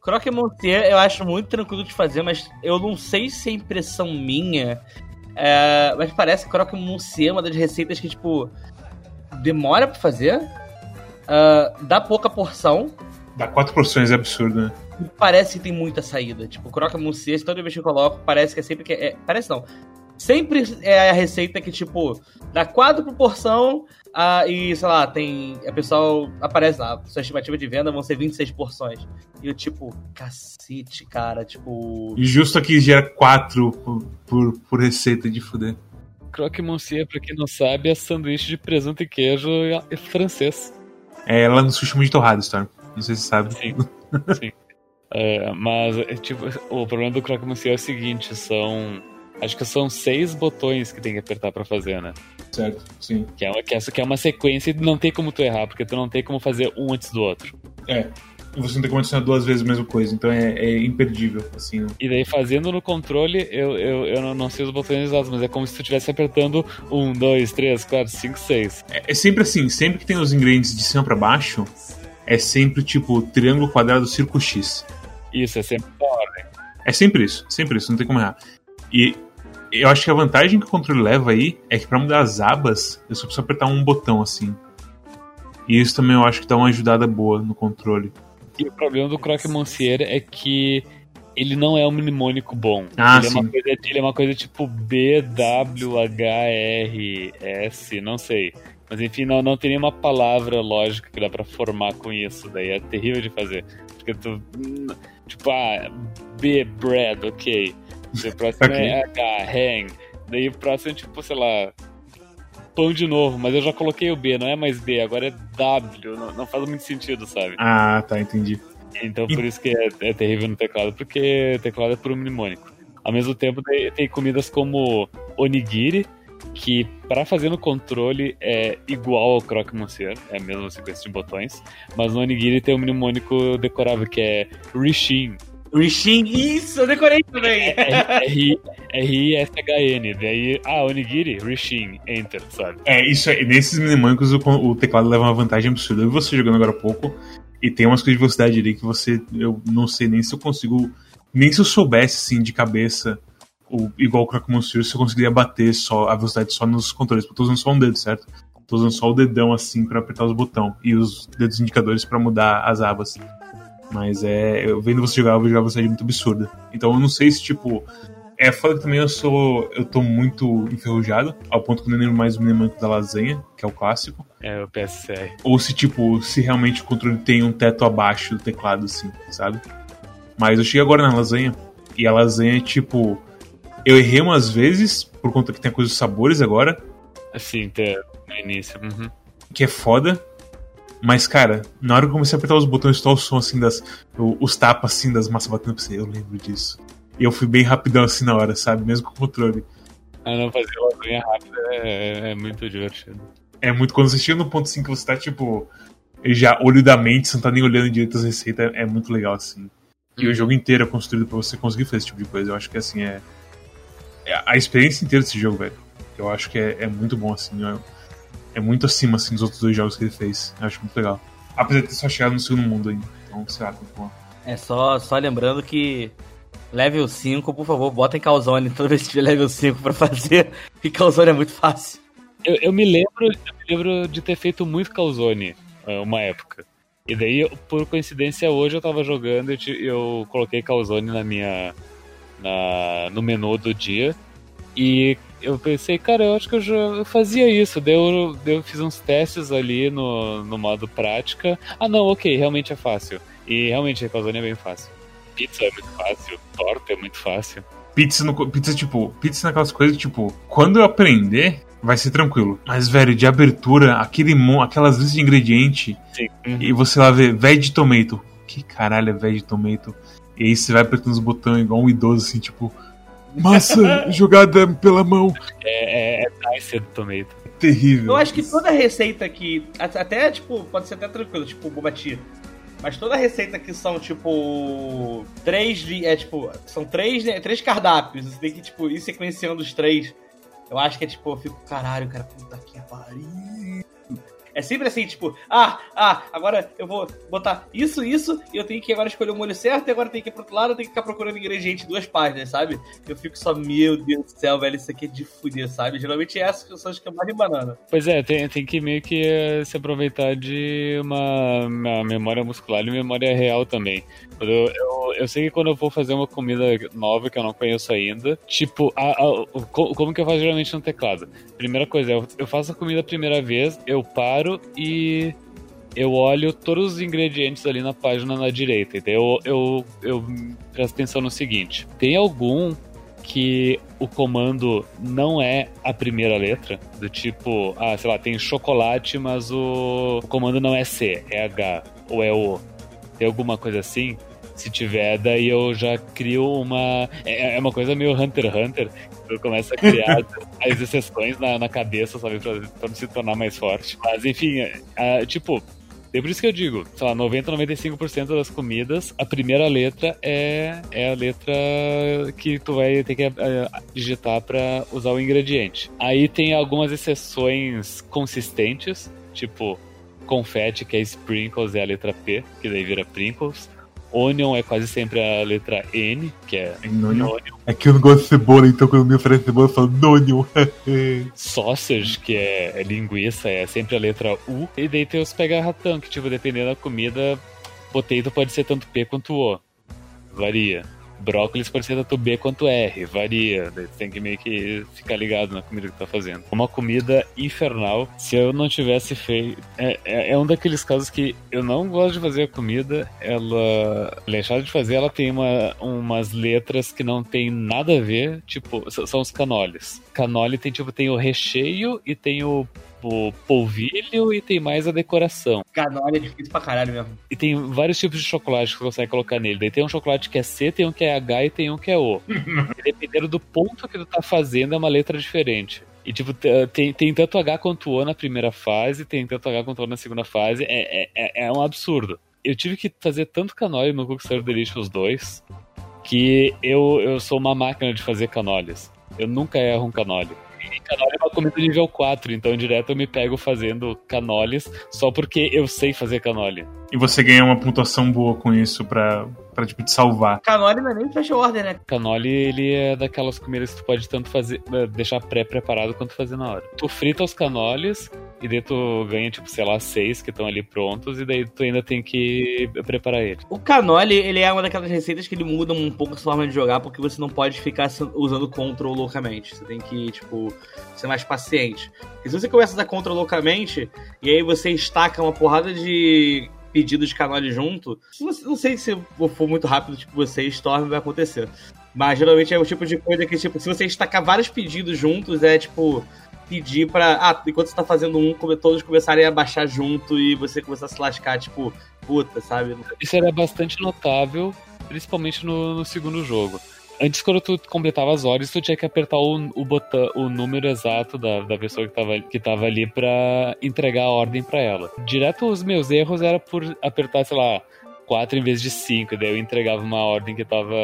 Croque Monsieur eu acho muito tranquilo de fazer, mas eu não sei se é impressão minha. é, mas parece que Croque Monsieur é uma das receitas que, tipo, demora pra fazer, ah, dá pouca porção, Dá quatro porções é absurdo, né? e parece que tem muita saída. Tipo, Croque Monsieur, toda vez que eu coloco, parece que é sempre que. É, parece não. Sempre é a receita que, tipo, dá quatro por porção ah, e, sei lá, tem. A pessoal aparece lá, sua estimativa de venda vão ser 26 porções. E eu, tipo, cacete, cara, tipo. E justo aqui gera quatro por, por, por receita de fuder. Croque Monsieur, pra quem não sabe, é sanduíche de presunto e queijo é francês. É lá no sushi muito torrado, Storm. Não sei se você sabe. Sim, sim. É, mas, é, tipo, o problema do Croque Monsieur é o seguinte, são... Acho que são seis botões que tem que apertar pra fazer, né? Certo, sim. Que é, uma, que, é, que é uma sequência e não tem como tu errar, porque tu não tem como fazer um antes do outro. É. E você não tem como adicionar duas vezes a mesma coisa, então é, é imperdível, assim. E daí fazendo no controle, eu, eu, eu não, não sei os botões exatos, mas é como se tu estivesse apertando um, dois, três, quatro, cinco, seis. É, é sempre assim, sempre que tem os ingredientes de cima pra baixo, é sempre tipo triângulo, quadrado, círculo X. Isso, é sempre da ordem. É sempre isso, sempre isso, não tem como errar. E eu acho que a vantagem que o controle leva aí é que pra mudar as abas, eu só preciso apertar um botão assim. E isso também eu acho que dá uma ajudada boa no controle. E o problema do Croque Monsieur é que ele não é um mnemônico bom. Ah, ele, é uma sim. coisa, ele é uma coisa tipo B, W, H, R, S, não sei. Mas enfim, não, não tem nenhuma palavra lógica que dá pra formar com isso. Daí é terrível de fazer. Porque tu. hum, Tipo, ah, B, bread, ok. Daí o próximo Ok. é H, hang. Daí o próximo é tipo, sei lá. Pão de novo, mas eu já coloquei o B, não é mais B, agora é W. Não, não faz muito sentido, sabe? Ah, tá, entendi. Então por isso que é, é terrível no teclado, porque teclado é por um mnemônico. Ao mesmo tempo, tem, tem comidas como onigiri, que para fazer no controle é igual ao croque monsieur, é a mesma sequência de botões, mas no onigiri tem um mnemônico decorável que é Rishin. Rishin, isso, eu decorei também. R-I-S-H-N, daí, ah, onigiri, Rishin, enter, sabe? É, isso é, nesses mnemônicos o, o teclado leva uma vantagem absurda. Eu vi você jogando agora há pouco, e tem umas coisas de velocidade ali que você, eu não sei nem se eu consigo, nem se eu soubesse, assim, de cabeça o, igual o Croc Monsieur, você conseguiria bater só a velocidade só nos controles. Porque eu tô usando só um dedo, certo? Tô usando só o dedão assim para apertar os botões e os dedos indicadores para mudar as abas. Mas é. Eu vendo você jogar, eu vejo a velocidade muito absurda. Então eu não sei se, tipo. É foda que também eu sou. Eu tô muito enferrujado, ao ponto que eu não lembro mais o mnemônico da lasanha, que é o clássico. É, o PSR. Ou se, tipo, se realmente o controle tem um teto abaixo do teclado, assim, sabe? Mas eu cheguei agora na lasanha, e a lasanha, tipo eu errei umas vezes, por conta que tem a coisa dos sabores agora. Assim, até no início. Uhum. Que é foda. Mas, cara, na hora que eu comecei a apertar os botões, só o som assim das. Os tapas assim das massas batendo pra você, eu lembro disso. E eu fui bem rapidão assim na hora, sabe? Mesmo com o controle. Ah, não, fazer lasanha rápida é, é, muito divertido. É muito. Quando você chega no ponto assim que você tá, tipo. Já olho da mente, você não tá nem olhando direito as receitas, é muito legal, assim. E o uhum. jogo inteiro é construído pra você conseguir fazer esse tipo de coisa. Eu acho que, assim, é é, a experiência inteira desse jogo, velho. Eu acho que é, é muito bom, assim. É, é, muito acima, assim, dos outros dois jogos que ele fez. Eu acho muito legal. Apesar de ter só chegado no segundo mundo ainda. Então, sei lá, muito bom. É só, só lembrando que level 5, por favor, bota em calzone toda vez que tiver level 5 pra fazer. E calzone é muito fácil. Eu, eu, me lembro, eu me lembro de ter feito muito calzone é, uma época. E daí, por coincidência, hoje eu tava jogando e eu, eu coloquei calzone na minha na, no menu do dia. E eu pensei, cara, eu acho que eu já fazia isso. Deu, eu fiz uns testes ali no, no modo prática. Ah, não, ok, realmente é fácil. E realmente a calzone é bem fácil. Pizza é muito fácil, torta é muito fácil. Pizza, no, pizza tipo, pizza naquelas coisas, tipo, quando eu aprender, vai ser tranquilo. Mas, velho, de abertura, aquele aquelas listas de ingrediente, uhum. e você lá vê veg tomato. Que caralho é veg tomato? E aí você vai apertando os botões igual um idoso, assim, tipo. Massa jogada pela mão. É, é, é Dice Tomato. É terrível. Eu acho que toda receita que. Até, tipo, pode ser até tranquilo, tipo, bobati. Mas toda receita que são, tipo. Três. É, tipo. São três, né, três cardápios. Você tem que, tipo, ir sequenciando os três. Eu acho que é tipo, eu fico, caralho, cara, puta que pariu. É sempre assim, tipo, ah, ah, agora eu vou botar isso, isso, e eu tenho que agora escolher o molho certo, e agora tenho que ir pro outro lado, eu tenho que ficar procurando ingrediente duas páginas, sabe? Eu fico só, meu Deus do céu, velho, isso aqui é de fuder, sabe? Geralmente é essas pessoas que eu mais banana. Pois é, tem, tem que meio que uh, se aproveitar de uma, uma memória muscular e memória real também. Eu, eu, eu, sei que quando eu vou fazer uma comida nova que eu não conheço ainda, tipo, a, a, como que eu faço geralmente no teclado? Primeira coisa, eu, eu faço a comida a primeira vez, eu paro e eu olho todos os ingredientes ali na página na direita. Então eu, eu, eu presto atenção no seguinte: tem algum que o comando não é a primeira letra? Do tipo, ah, sei lá, tem chocolate, mas o, o comando não é C, é H ou é O. Tem alguma coisa assim? Se tiver, daí eu já crio uma. É, é uma coisa meio Hunter x Hunter. Eu começo a criar as exceções na, na cabeça, sabe? Pra, pra se tornar mais forte. Mas enfim, é, tipo, é por isso que eu digo, sei lá, 90, 95% das comidas, a primeira letra é, é a letra que tu vai ter que é, digitar para usar o ingrediente. Aí tem algumas exceções consistentes, tipo confete, que é sprinkles, é a letra P, que daí vira prinkles. Onion é quase sempre a letra N, que é. Onion. É que eu não gosto de cebola, então quando me oferece cebola eu falo Nonion. Sausage, que é, é, linguiça, é sempre a letra U. E daí tem os pega-ratão, que tipo, dependendo da comida, potato pode ser tanto P quanto O. Varia brócolis pode ser tanto B quanto R, varia. Daí tem que meio que ficar ligado na comida que tá fazendo. Uma comida infernal. Se eu não tivesse feito. É, é, é, um daqueles casos que eu não gosto de fazer a comida, ela. Deixar de fazer, ela tem uma, umas letras que não tem nada a ver. Tipo, são os canoles. Canole tem, tipo, tem o recheio e tem o o polvilho e tem mais a decoração. Canole é difícil pra caralho mesmo. E tem vários tipos de chocolate que você consegue colocar nele. Daí tem um chocolate que é C, tem um que é H e tem um que é O. e dependendo do ponto que tu tá fazendo, é uma letra diferente. E, tipo, tem, tem tanto H quanto O na primeira fase, tem tanto H quanto O na segunda fase. É, é, é um absurdo. Eu tive que fazer tanto canole no Cookie Delicious 2 que eu, eu sou uma máquina de fazer canoles. Eu nunca erro um canole. E canole é uma comida nível 4, então direto eu me pego fazendo canoles só porque eu sei fazer canole. E você ganha uma pontuação boa com isso pra, pra tipo, te salvar. Canole não é nem fecha order, né? Canole, ele é daquelas comidas que tu pode tanto fazer, eh, deixar pré-preparado quanto fazer na hora. Tu frita os canoles e daí tu ganha, tipo, sei lá, seis que estão ali prontos e daí tu ainda tem que preparar ele. O canole, ele é uma daquelas receitas que ele muda um pouco a sua forma de jogar porque você não pode ficar usando control loucamente. Você tem que, tipo, ser mais paciente. Porque se você começa a usar control loucamente e aí você estaca uma porrada de pedido de canole junto, não sei se for muito rápido, tipo, você Storm vai acontecer. Mas geralmente é o tipo de coisa que, tipo, se você estacar vários pedidos juntos, é tipo pedir pra. Ah, enquanto você tá fazendo um, todos começarem a baixar junto e você começar a se lascar, tipo, puta, sabe? Isso era bastante notável, principalmente no, no segundo jogo. Antes, quando tu completava as horas, tu tinha que apertar o, o botão, o número exato da, da pessoa que tava, que tava ali pra entregar a ordem pra ela. Direto os meus erros era por apertar, sei lá, 4 em vez de 5, daí eu entregava uma ordem que tava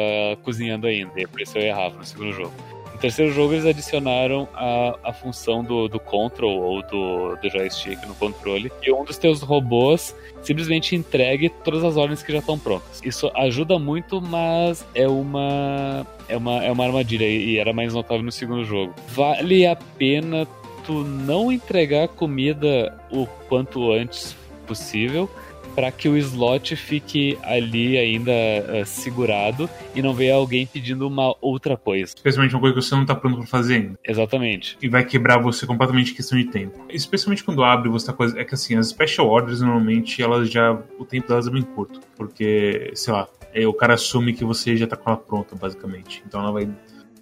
cozinhando ainda, e por isso eu errava no segundo jogo. No terceiro jogo eles adicionaram a, a função do, do control ou do, do joystick no controle, e um dos teus robôs simplesmente entregue todas as ordens que já estão prontas. Isso ajuda muito, mas é uma é uma, é uma armadilha e era mais notável no segundo jogo. Vale a pena tu não entregar comida o quanto antes possível para que o slot fique ali ainda uh, segurado e não venha alguém pedindo uma outra coisa. Especialmente uma coisa que você não está pronto para fazer ainda. Exatamente. E vai quebrar você completamente em questão de tempo. Especialmente quando abre você tá coisa. É que assim, as special orders normalmente elas já. O tempo delas é bem curto. Porque, sei lá, é, o cara assume que você já tá com ela pronta, basicamente. Então ela vai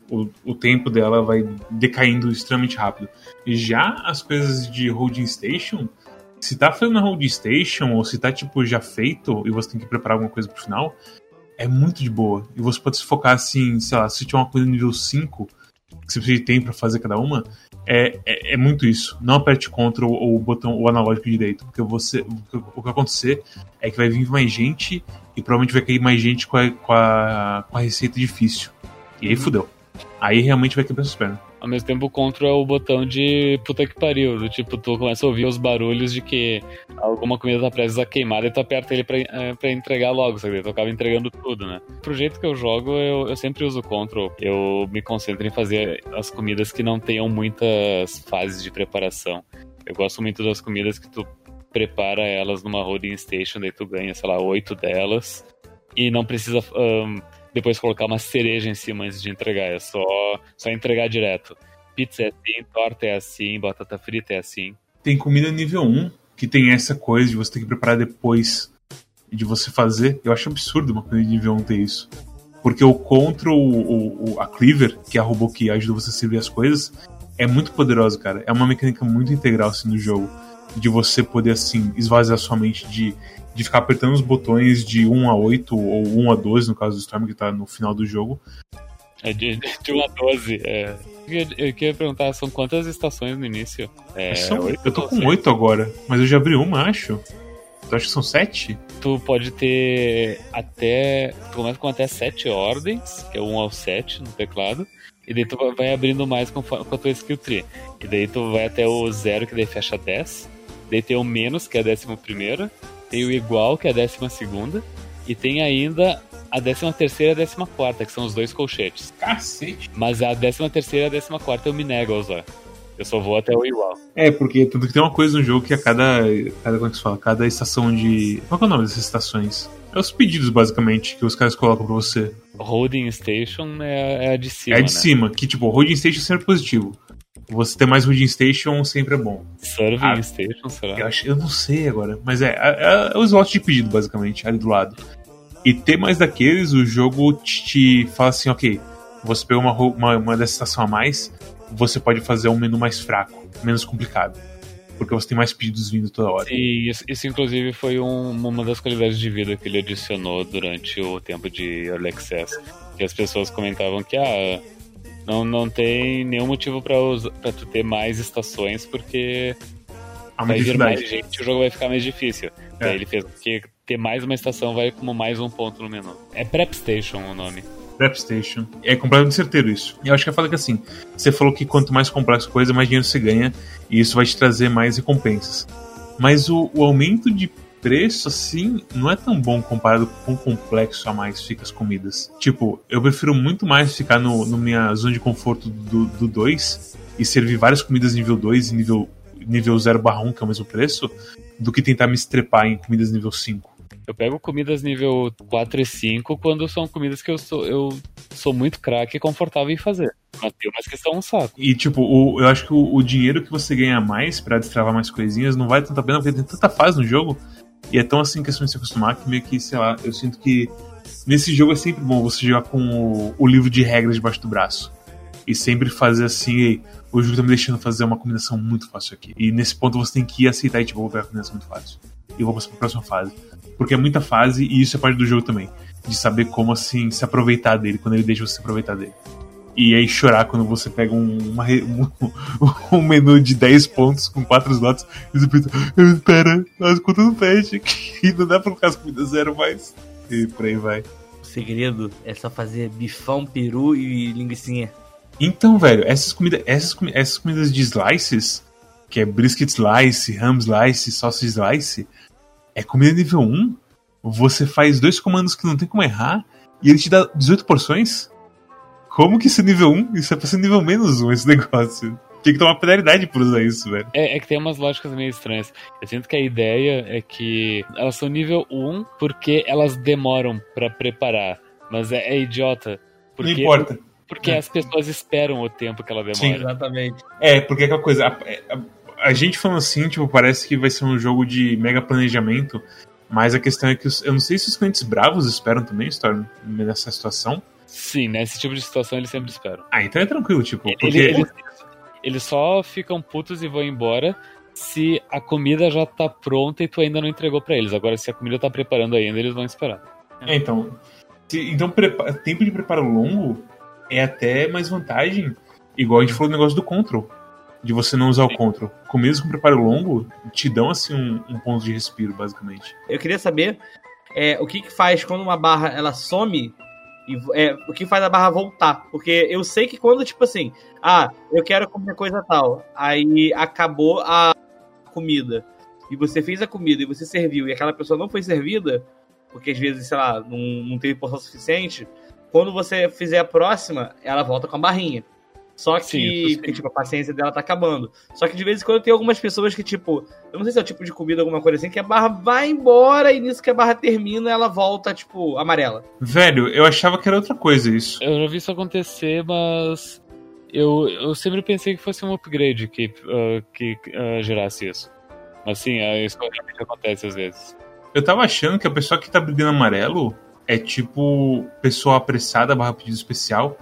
o, o, tempo dela vai decaindo extremamente rápido. E já as coisas de holding station, se tá fazendo a hold station, ou se tá, tipo, já feito e você tem que preparar alguma coisa pro final, é muito de boa. E você pode se focar assim, sei lá, se tiver uma coisa nível 5, que você precisa de tempo pra fazer cada uma, é, é, é, muito isso. Não aperte Ctrl ou o botão o analógico direito, porque você, o que vai acontecer é que vai vir mais gente e provavelmente vai cair mais gente com a, com a, com a receita difícil. E aí fudeu. Aí realmente vai quebrar suas pernas. Ao mesmo tempo, é o botão de puta que pariu. Do tipo, tu começa a ouvir os barulhos de que alguma comida tá prestes a queimar e tu aperta ele pra, é, pra entregar logo, sabe? Tu acaba entregando tudo, né? Pro jeito que eu jogo, eu, eu sempre uso o control. Eu me concentro em fazer as comidas que não tenham muitas fases de preparação. Eu gosto muito das comidas que tu prepara elas numa holding station, daí tu ganha, sei lá, oito delas. E não precisa. Um, depois colocar uma cereja em cima antes de entregar. É só, só entregar direto. Pizza é assim, torta é assim, batata frita é assim. Tem comida nível 1 que tem essa coisa de você ter que preparar depois de você fazer. Eu acho absurdo uma comida nível 1 ter isso. Porque o control, o, o, a Cleaver, que é a robô que ajuda você a servir as coisas, é muito poderosa, cara. É uma mecânica muito integral assim, no jogo. De você poder, assim, esvaziar sua mente de de ficar apertando os botões de 1 a 8 ou 1 a 12, no caso do Storm, que tá no final do jogo. É de, de 1 a 12, é. Eu queria perguntar, são quantas estações no início? É, são, 8, eu tô com 8 agora, mas eu já abri uma, acho. Eu acho que são 7. Tu pode ter até. Tu começa com até 7 ordens, que é 1 ao 7 no teclado. E daí tu vai abrindo mais com, com a tua skill tree. E daí tu vai até o 0, que daí fecha 10. Daí tem o menos, que é a décima primeira tem o igual, que é a décima segunda, e tem ainda a décima terceira e a décima quarta, que são os dois colchetes. Cacete! Mas a décima terceira e a décima quarta eu me nego a usar. Eu só vou até o igual. É, porque tudo que tem uma coisa no jogo que a cada. cada como é que se fala? Cada estação de. Qual é o nome dessas estações? É os pedidos, basicamente, que os caras colocam pra você. Holding Station é, é a de cima. É a de né? cima, que tipo, Holding Station é sempre positivo. Você ter mais Holding Station sempre é bom. Serving ah, Station, será? Eu, acho, eu não sei agora, mas é, é, é o slot de pedido, basicamente, ali do lado. E ter mais daqueles, o jogo te, te fala assim, ok, você pegou uma, uma, uma dessa estação a mais, você pode fazer um menu mais fraco, menos complicado. porque você tem mais pedidos vindo toda hora. Sim, isso, isso inclusive foi um, uma das qualidades de vida que ele adicionou durante o tempo de Early Access. Que as pessoas comentavam que, ah, não, não tem nenhum motivo pra, usar, pra tu ter mais estações, porque Há uma vai vir mais gente o jogo vai ficar mais difícil. É. Daí ele fez que ter mais uma estação vai como mais um ponto no menu. É Prep Station o nome. Prep Station. É completamente certeiro isso. Eu acho que eu falei que assim, você falou que quanto mais complexa a coisa, mais dinheiro você ganha, e isso vai te trazer mais recompensas. Mas o, o aumento de preço, assim, não é tão bom comparado com o complexo a mais fica as comidas. Tipo, eu prefiro muito mais ficar no, no minha zona de conforto do 2 e servir várias comidas nível 2 e nível, nível 0 barra 1, que é o mesmo preço, do que tentar me estrepar em comidas nível 5. Eu pego comidas nível 4 e 5 quando são comidas que eu sou, eu sou muito craque e confortável em fazer. Mas tem umas que são um saco. E, tipo, o- eu acho que o, o dinheiro que você ganha mais pra destravar mais coisinhas não vale tanto a pena, porque tem tanta fase no jogo. E é tão assim questão de se acostumar que meio que, sei lá, eu sinto que nesse jogo é sempre bom você jogar com o, o livro de regras debaixo do braço. E sempre fazer assim, "Ei, o jogo tá me deixando fazer uma combinação muito fácil aqui. E nesse ponto você tem que aceitar e, tipo, vou pegar a combinação muito fácil. E vou passar pra próxima fase. Porque é muita fase e isso é parte do jogo também. De saber como, assim, se aproveitar dele, quando ele deixa você se aproveitar dele. E aí chorar quando você pega um, uma um, um menu de 10 pontos com 4 slots e você pensa, "Ah, espera, as contas não fecham, e não dá pra colocar as comidas zero mais. E por aí vai. O segredo é só fazer bifão, peru e linguiçinha. Então, velho, essas comidas, essas, essas comidas de slices, que é brisket slice, ham slice, sausage slice, é comida nível 1. Você faz dois comandos que não tem como errar e ele te dá 18 porções? Como que isso é nível 1? Isso é pra ser nível menos 1 esse negócio. Tem que tomar penalidade por usar isso, velho. É, é que tem umas lógicas meio estranhas. Eu sinto que a ideia é que elas são nível 1 porque elas demoram pra preparar. Mas é, é idiota. Porque, não importa. Porque É. as pessoas esperam o tempo que ela demora. Sim. Exatamente. É, porque é aquela coisa. A, a- a gente falando assim, tipo, parece que vai ser um jogo de mega planejamento. Mas a questão é que os- eu não sei se os clientes bravos esperam também estar nessa situação. Sim, nesse tipo de situação eles sempre esperam. Ah, então é tranquilo, tipo, porque. Ele- Eles, eles só ficam putos e vão embora se a comida já tá pronta e tu ainda não entregou pra eles. Agora, se a comida tá preparando ainda, eles vão esperar. É, então. se- então, prepa- tempo de preparo longo é até mais vantagem. Igual a gente falou do negócio do control. De você não usar o control. Comidas com preparo longo te dão, assim, um, um ponto de respiro, basicamente. Eu queria saber é, o que, que faz quando uma barra ela some e é, o que faz a barra voltar. Porque eu sei que quando, tipo assim, ah, eu quero comer coisa tal, aí acabou a comida, e você fez a comida e você serviu, e aquela pessoa não foi servida, porque às vezes, sei lá, não, não teve porção suficiente, quando você fizer a próxima, ela volta com a barrinha. Só que, Sim, porque, tipo, a paciência dela tá acabando. Só que de vez em quando tem algumas pessoas que, tipo, eu não sei se é o tipo de comida, alguma coisa assim, que a barra vai embora e nisso que a barra termina, ela volta, tipo, amarela. Velho, eu achava que era outra coisa isso. Eu já vi isso acontecer, mas eu, eu sempre pensei que fosse um upgrade que, ah, que ah, gerasse isso. Mas sim, ah, isso realmente acontece às vezes. Eu tava achando que a pessoa que tá brigando amarelo é tipo pessoa apressada barra pedido especial.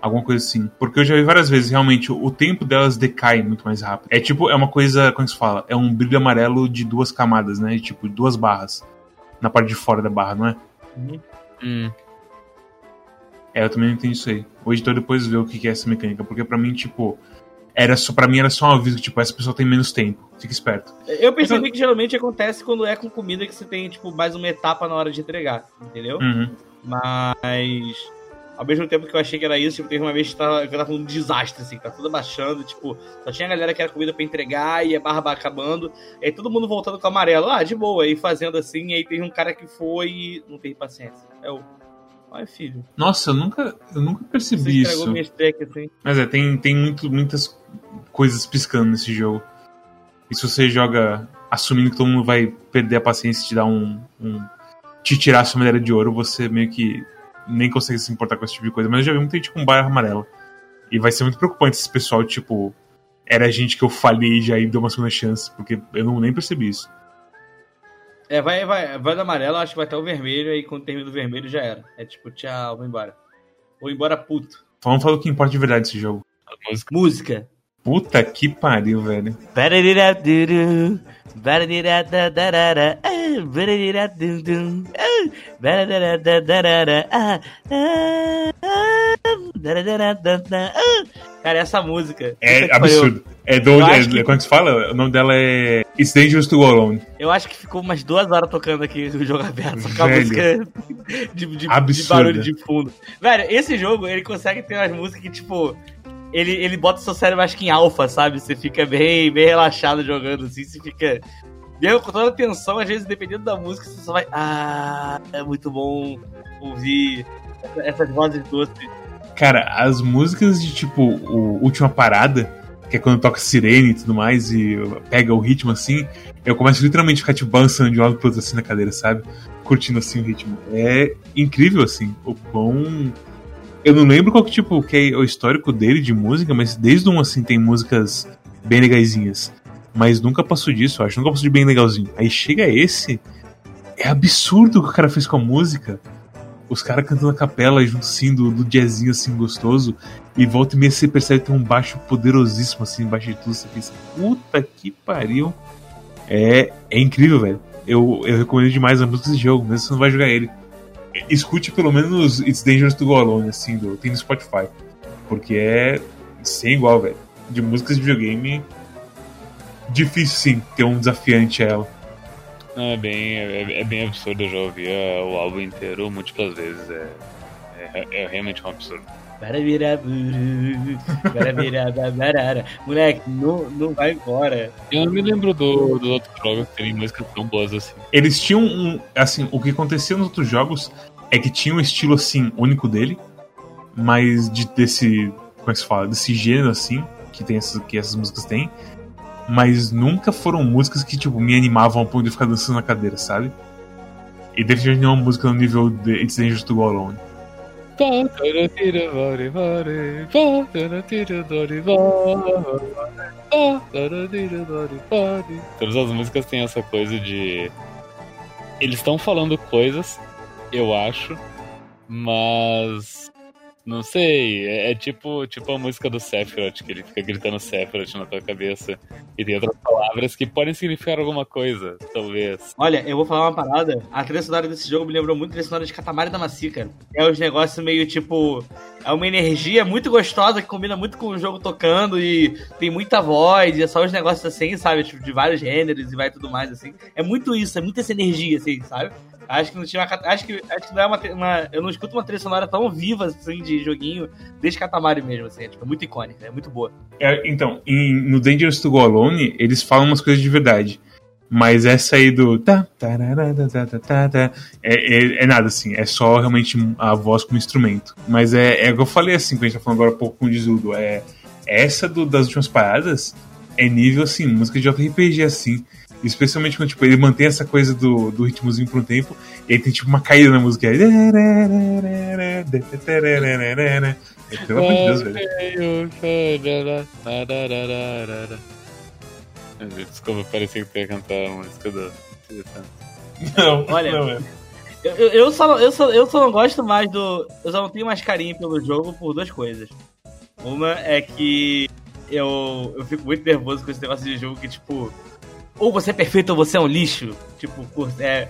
Alguma coisa assim. Porque eu já vi várias vezes, realmente, o tempo delas decai muito mais rápido. É tipo, é uma coisa, como se fala? É um brilho amarelo de duas camadas, né? Tipo, duas barras. Na parte de fora da barra, não é? Hum, É, eu também não entendi isso aí. O editor depois vê o que é essa mecânica. Porque pra mim, tipo. Era só, pra mim era só um aviso que, tipo, essa pessoa tem menos tempo. Fica esperto. Eu percebi que geralmente acontece quando é com comida que você tem, tipo, mais uma etapa na hora de entregar, entendeu? Uhum. Mas. Ao mesmo tempo que eu achei que era isso, tipo, teve uma vez que tava, que tava um desastre, assim, tá tudo abaixando, tipo, só tinha a galera que era comida pra entregar e a barra acabando, e aí todo mundo voltando com o amarelo, ah, de boa, aí fazendo assim, e aí teve um cara que foi e não teve paciência. É o. Ai, filho, Nossa, eu nunca, eu nunca você percebi estragou isso. minha stack, assim. Mas é, tem, tem muito, muitas coisas piscando nesse jogo. E se você joga assumindo que todo mundo vai perder a paciência e te dar um, um. te tirar a sua medalha de ouro, você meio que nem consegue se importar com esse tipo de coisa. Mas eu já vi muita gente com barra amarela. E vai ser muito preocupante esse pessoal, tipo. Era gente que eu falei já e deu uma segunda chance, porque eu não nem percebi isso. É, vai, vai, vai do amarelo, acho que vai até o vermelho, aí quando termina o vermelho já era. É tipo, tchau, vou embora. Vou embora puto. Vamos falar o que importa de verdade desse jogo. música. Música. Puta que pariu, velho. Ah, ah, ah. Cara, essa música. É que absurdo. É do. É, que- Como é que se fala? O nome dela é. It's Dangerous to Go Alone. Eu acho que ficou umas duas horas tocando aqui o jogo aberto, só com a música de, de, de barulho de fundo. Velho, esse jogo, ele consegue ter umas músicas que, tipo. Ele, ele bota seu cérebro, acho que em alfa, sabe? Você fica bem, bem relaxado jogando, assim, você fica. Mesmo com toda a tensão, às vezes, dependendo da música, você só vai. Ah, é muito bom ouvir essa- essas vozes doces. Cara, as músicas de tipo, o Última Parada, que é quando toca sirene e tudo mais, e pega o ritmo assim, eu começo literalmente a ficar tipo balançando de um lado pro outro assim na cadeira, sabe? Curtindo assim o ritmo. É incrível, assim, o quão. Eu não lembro qual que, tipo, que é o histórico dele de música, mas desde um assim tem músicas bem legaisinhas. Mas nunca passou disso, eu acho, nunca passou de bem legalzinho. Aí chega esse, é absurdo o que o cara fez com a música. Os caras cantando a capela junto assim do, do jazzinho assim gostoso. E volta e meia você percebe que tem um baixo poderosíssimo assim embaixo de tudo. Você pensa, puta que pariu. É, é incrível velho. Eu, eu recomendo demais a música desse jogo mesmo se você não vai jogar ele escute pelo menos It's Dangerous to Go Alone assim, do, tem no Spotify porque é sem igual velho de músicas de videogame difícil sim ter um desafiante a ela Não, é bem, é, é bem absurdo. Eu já ouvi o álbum inteiro múltiplas vezes. É, é, é realmente um absurdo. Moleque, não, não vai embora. Eu não me lembro do, dos outros jogos que terem músicas tão boas assim. eles tinham um. Assim, o que acontecia nos outros jogos é que tinha um estilo assim, único dele, mas de, desse. Como é que se fala? Desse gênero assim, que, tem essas, que essas músicas têm. Mas nunca foram músicas que, tipo, me animavam ao ponto de ficar dançando na cadeira, sabe? E definitivamente não é uma música no nível de It's Dangerous to Go Alone. Todas as músicas têm essa coisa de. Eles estão falando coisas, eu acho, mas. Não sei, é, é tipo, tipo a música do Sephiroth, que ele fica gritando Sephiroth na tua cabeça. E tem outras palavras que podem significar alguma coisa, talvez. Olha, eu vou falar uma parada. A trilha sonora desse jogo me lembrou muito a trilha sonora de Katamari da cara. É uns negócios meio tipo. É uma energia muito gostosa que combina muito com o jogo tocando e tem muita voz, e é só uns negócios assim, sabe? Tipo, de vários gêneros e vai tudo mais, assim. É muito isso, é muito essa energia, assim, sabe? Acho que não tinha uma, acho que acho que não é uma, uma- eu não escuto uma trilha sonora tão viva assim de joguinho desde Katamari mesmo assim, é, tipo, muito icônica, é muito boa. É, então, em- no Dangerous to Go Alone, eles falam umas coisas de verdade. Mas essa aí do. tá, tá, tá, tá, é, é, é nada assim, é só realmente a voz como instrumento. Mas é, é o que eu falei assim, que a gente tá falando agora há pouco com o Dizudo. É, essa do- das últimas paradas é nível assim, música de JRPG assim. Especialmente quando tipo, ele mantém essa coisa do, do ritmozinho por um tempo, e aí tem tipo uma caída na música. aí. É, Pelo amor de Deus, velho. Desculpa, parecia que tu ia cantar a música do. Não, Olha, não é. Eu, eu, só, não- eu, só, eu só não gosto mais do. Eu só não tenho mais carinho pelo jogo por duas coisas. Uma é que eu, eu fico muito nervoso com esse negócio de jogo que, tipo, ou você é perfeito ou você é um lixo. Tipo, é.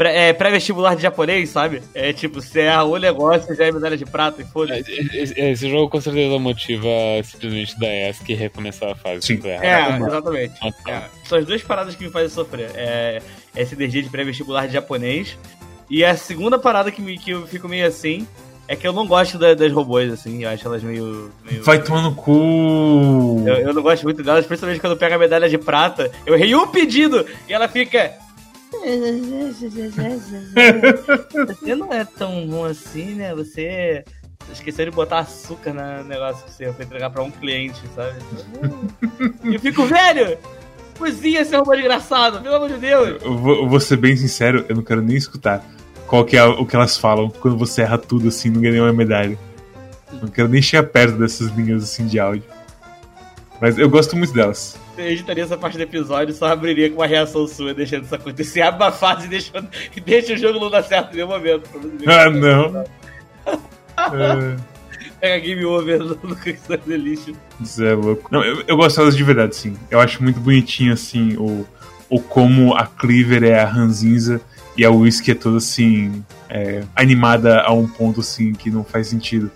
É pré-vestibular de japonês, sabe? É tipo, você erra o negócio, já é medalha de prata e foda. Esse, esse jogo com certeza motiva simplesmente da ESC recomeçar a fase. Sim. errar. É, exatamente. Nossa. É, são as duas paradas que me fazem sofrer. É essa energia de pré-vestibular de japonês. E a segunda parada que, me, que eu fico meio assim é que eu não gosto da- das robôs, assim. Eu acho elas meio. meio- Vai tomar no cu. Eu, eu não gosto muito delas, principalmente quando pega a medalha de prata. Eu errei um pedido e ela fica. Você não é tão bom assim, né? Você esqueceu de botar açúcar no negócio que você foi entregar pra um cliente, sabe? E eu fico, velho! Cozinha, seu robô desgraçado, pelo amor de Deus! Eu vou, eu vou ser bem sincero, eu não quero nem escutar qual que é o que elas falam quando você erra tudo assim, não ganha nenhuma medalha. Não quero nem chegar perto dessas linhas assim de áudio. Mas eu gosto muito delas. Eu editaria essa parte do episódio só abriria com uma reação sua, deixando isso acontecer. Abre uma fase e deixa, deixa o jogo não dar certo em nenhum momento. Ah, não. É, Pega game over no, no Quicksilver Delicious. Isso é louco. Não, eu, eu gosto delas de verdade, sim. Eu acho muito bonitinho, assim, o, o como a Cleaver é a ranzinza e a Whisky é toda, assim, é, animada a um ponto, assim, que não faz sentido.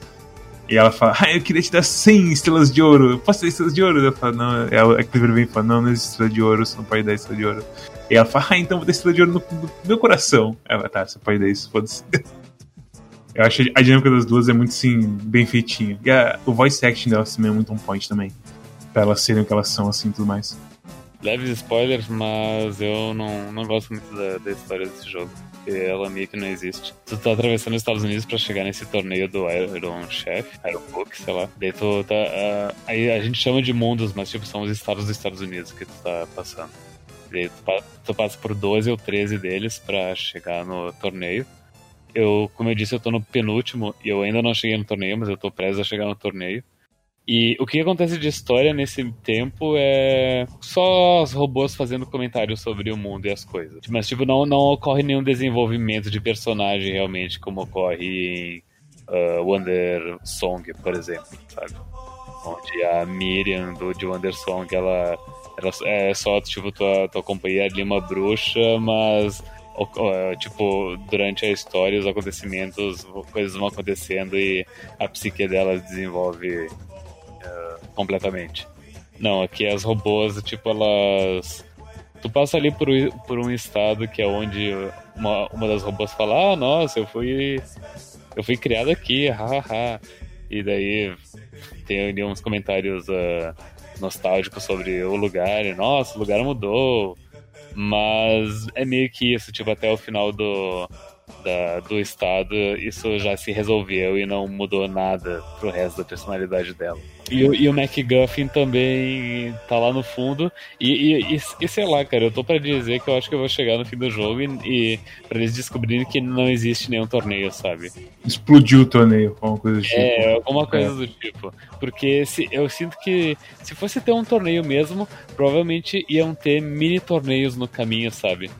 E ela fala, ah, eu queria te dar 100 estrelas de ouro. Posso ter estrelas de ouro? Eu falo, não, ela, a Cleaver vem e fala, não, não existe estrela de ouro, você não pode dar estrela de ouro. E ela fala, ah, então vou ter estrela de ouro no, no meu coração. Ela, tá, você pode dar isso, foda-se. Eu acho a dinâmica das duas é muito, sim, bem feitinha. E a, o voice acting delas também é muito on point também. Pra elas serem o que elas são, assim, tudo mais. Leves spoilers, mas eu não, não gosto muito da, da história desse jogo. Porque ela meio que não existe. Tu tá atravessando os Estados Unidos pra chegar nesse torneio do Iron Chef, Iron Cook, sei lá. Daí tu tá. Uh, aí a gente chama de mundos, mas tipo, são os estados dos Estados Unidos que tu tá passando. Daí tu, tu passa por 12 ou 13 deles pra chegar no torneio. Eu, como eu disse, eu tô no penúltimo e eu ainda não cheguei no torneio, mas eu tô preso a chegar no torneio. E o que acontece de história nesse tempo é só os robôs fazendo comentários sobre o mundo e as coisas. Mas, tipo, não, não ocorre nenhum desenvolvimento de personagem realmente, como ocorre em uh, Wonder Song, por exemplo, sabe? Onde a Miriam do, de Wonder Song, ela, ela é só, tipo, tua, tua companhia ali, uma bruxa, mas tipo, durante a história, os acontecimentos, coisas vão acontecendo e a psique dela desenvolve completamente. Não, aqui as robôs, tipo, elas. Tu passa ali por, por um estado que é onde uma, uma das robôs fala: Ah, nossa, eu fui. Eu fui criado aqui, haha. E daí tem ali uns comentários uh, nostálgicos sobre o lugar. E, nossa, o lugar mudou mas é meio que isso, tipo, até o final do, da, do estado, isso já se resolveu e não mudou nada pro resto da personalidade dela. E, e o MacGuffin também tá lá no fundo. E, e, e, sei lá, cara, eu tô pra dizer que eu acho que eu vou chegar no fim do jogo e, e pra eles descobrirem que não existe nenhum torneio, sabe? Explodiu o torneio, alguma coisa do tipo. É, alguma coisa é. do tipo. Porque se, eu sinto que se fosse ter um torneio mesmo, provavelmente iam ter mini torneios no caminho, sabe?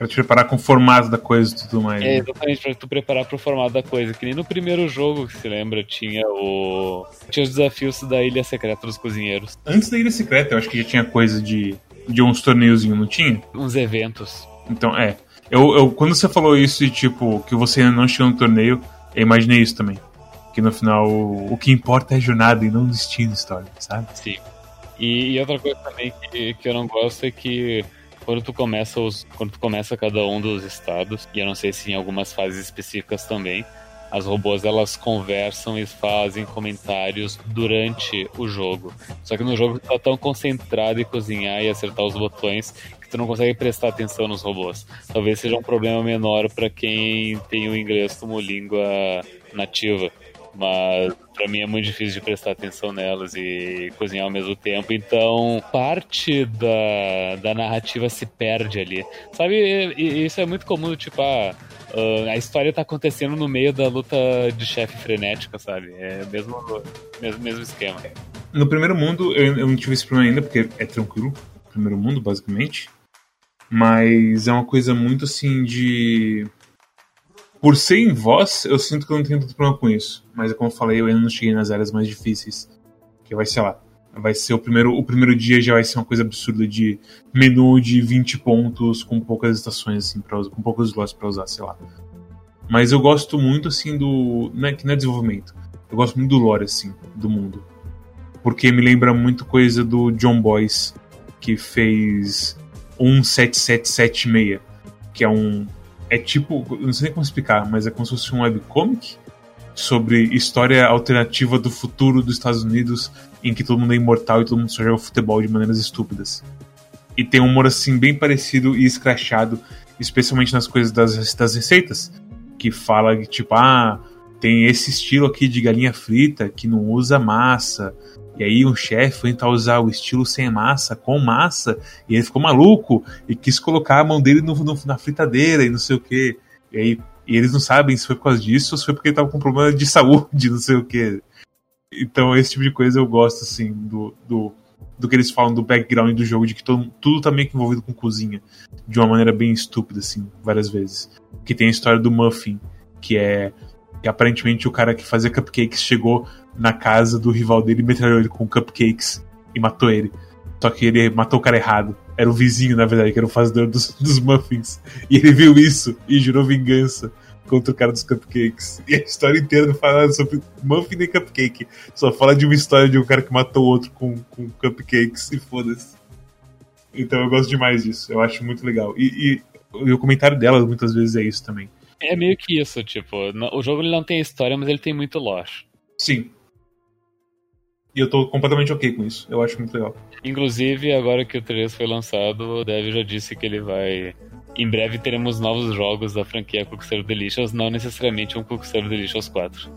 Pra te preparar com o formato da coisa e tudo mais. É, né? exatamente, pra tu preparar pro formato da coisa. Que nem no primeiro jogo, que se lembra, tinha o. Tinha os desafios da Ilha Secreta dos Cozinheiros. Antes da Ilha Secreta, eu acho que já tinha coisa de. de uns torneiozinhos, não tinha? Uns eventos. Então, é. Eu, eu, quando você falou isso e, tipo, que você ainda não chegou no torneio, eu imaginei isso também. Que no final o, o que importa é a jornada e não o destino história, sabe? Sim. E, e outra coisa também que, que eu não gosto é que quando tu começa os, quando tu começa cada um dos estados, e eu não sei se em algumas fases específicas também, as robôs elas conversam e fazem comentários durante o jogo. Só que no jogo tu tá tão concentrado em cozinhar e acertar os botões que tu não consegue prestar atenção nos robôs. Talvez seja um problema menor para quem tem o inglês como língua nativa mas para mim é muito difícil de prestar atenção nelas e cozinhar ao mesmo tempo. Então, parte da, da narrativa se perde ali. Sabe, isso é muito comum, tipo, ah, a história tá acontecendo no meio da luta de chefe frenética, sabe? É o mesmo, mesmo, mesmo esquema. No primeiro mundo, eu, eu não tive esse problema ainda, porque é tranquilo. Primeiro mundo, basicamente. Mas é uma coisa muito assim de por ser em voz, eu sinto que eu não tenho tanto problema com isso. Mas como eu falei, eu ainda não cheguei nas áreas mais difíceis. Que vai ser lá. Vai ser o primeiro. O primeiro dia já vai ser uma coisa absurda de menu de 20 pontos com poucas estações, assim, pra, com poucos slots pra usar, sei lá. Mas eu gosto muito, assim, do. Não é, que não é desenvolvimento. Eu gosto muito do lore, assim, do mundo. Porque me lembra muito coisa do John Boyce, que fez 17776, que é um, é tipo, não sei nem como explicar, mas é como se fosse um webcomic sobre história alternativa do futuro dos Estados Unidos em que todo mundo é imortal e todo mundo só joga futebol de maneiras estúpidas. E tem um humor assim bem parecido e escrachado, especialmente nas coisas das, das receitas, que fala que tipo, ah, tem esse estilo aqui de galinha frita que não usa massa, e aí um chefe foi tentar usar o estilo sem massa, com massa, e ele ficou maluco e quis colocar a mão dele no, no, na fritadeira e não sei o que. E aí e eles não sabem se foi por causa disso ou se foi porque ele tava com problema de saúde, não sei o que. Então esse tipo de coisa eu gosto, assim, do, do, do que eles falam do background do jogo, de que todo, tudo tá meio que envolvido com cozinha, de uma maneira bem estúpida, assim, várias vezes. Que tem a história do Muffin, que é que aparentemente o cara que fazia cupcakes chegou na casa do rival dele e metralhou ele com cupcakes e matou ele. Só que ele matou o cara errado. Era o vizinho, na verdade, que era o fazedor dos, dos muffins. E ele viu isso e jurou vingança contra o cara dos cupcakes. E a história inteira não fala sobre muffin nem cupcake. Só fala de uma história de um cara que matou o outro com, com cupcakes e foda-se. Então eu gosto demais disso. Eu acho muito legal. E, e, e o comentário dela muitas vezes é isso também. É meio que isso, tipo, o jogo ele não tem história, mas ele tem muito lore. Sim. E eu tô completamente ok com isso. Eu acho muito legal. Inclusive, agora que o 3 foi lançado, o Dev já disse que ele vai. Em breve teremos novos jogos da franquia Cookster Delicious, não necessariamente um Cookster Delicious 4.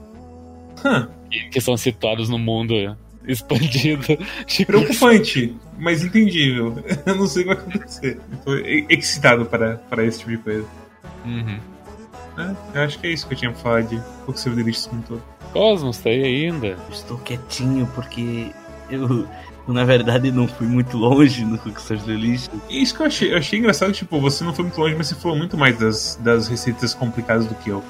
Huh. Que são situados no mundo expandido. Preocupante, mas entendível. Eu não sei o que vai acontecer. Estou excitado para, para esse tipo de coisa. Uhum. É, eu acho que é isso que eu tinha pra falar de Cookster Delicious como todo. Cosmos, tá aí ainda? Estou quietinho porque eu, na verdade, não fui muito longe no Cooksters Delicious. Isso que eu achei, eu achei engraçado, tipo, você não foi muito longe, mas você falou muito mais das, das receitas complicadas do que eu.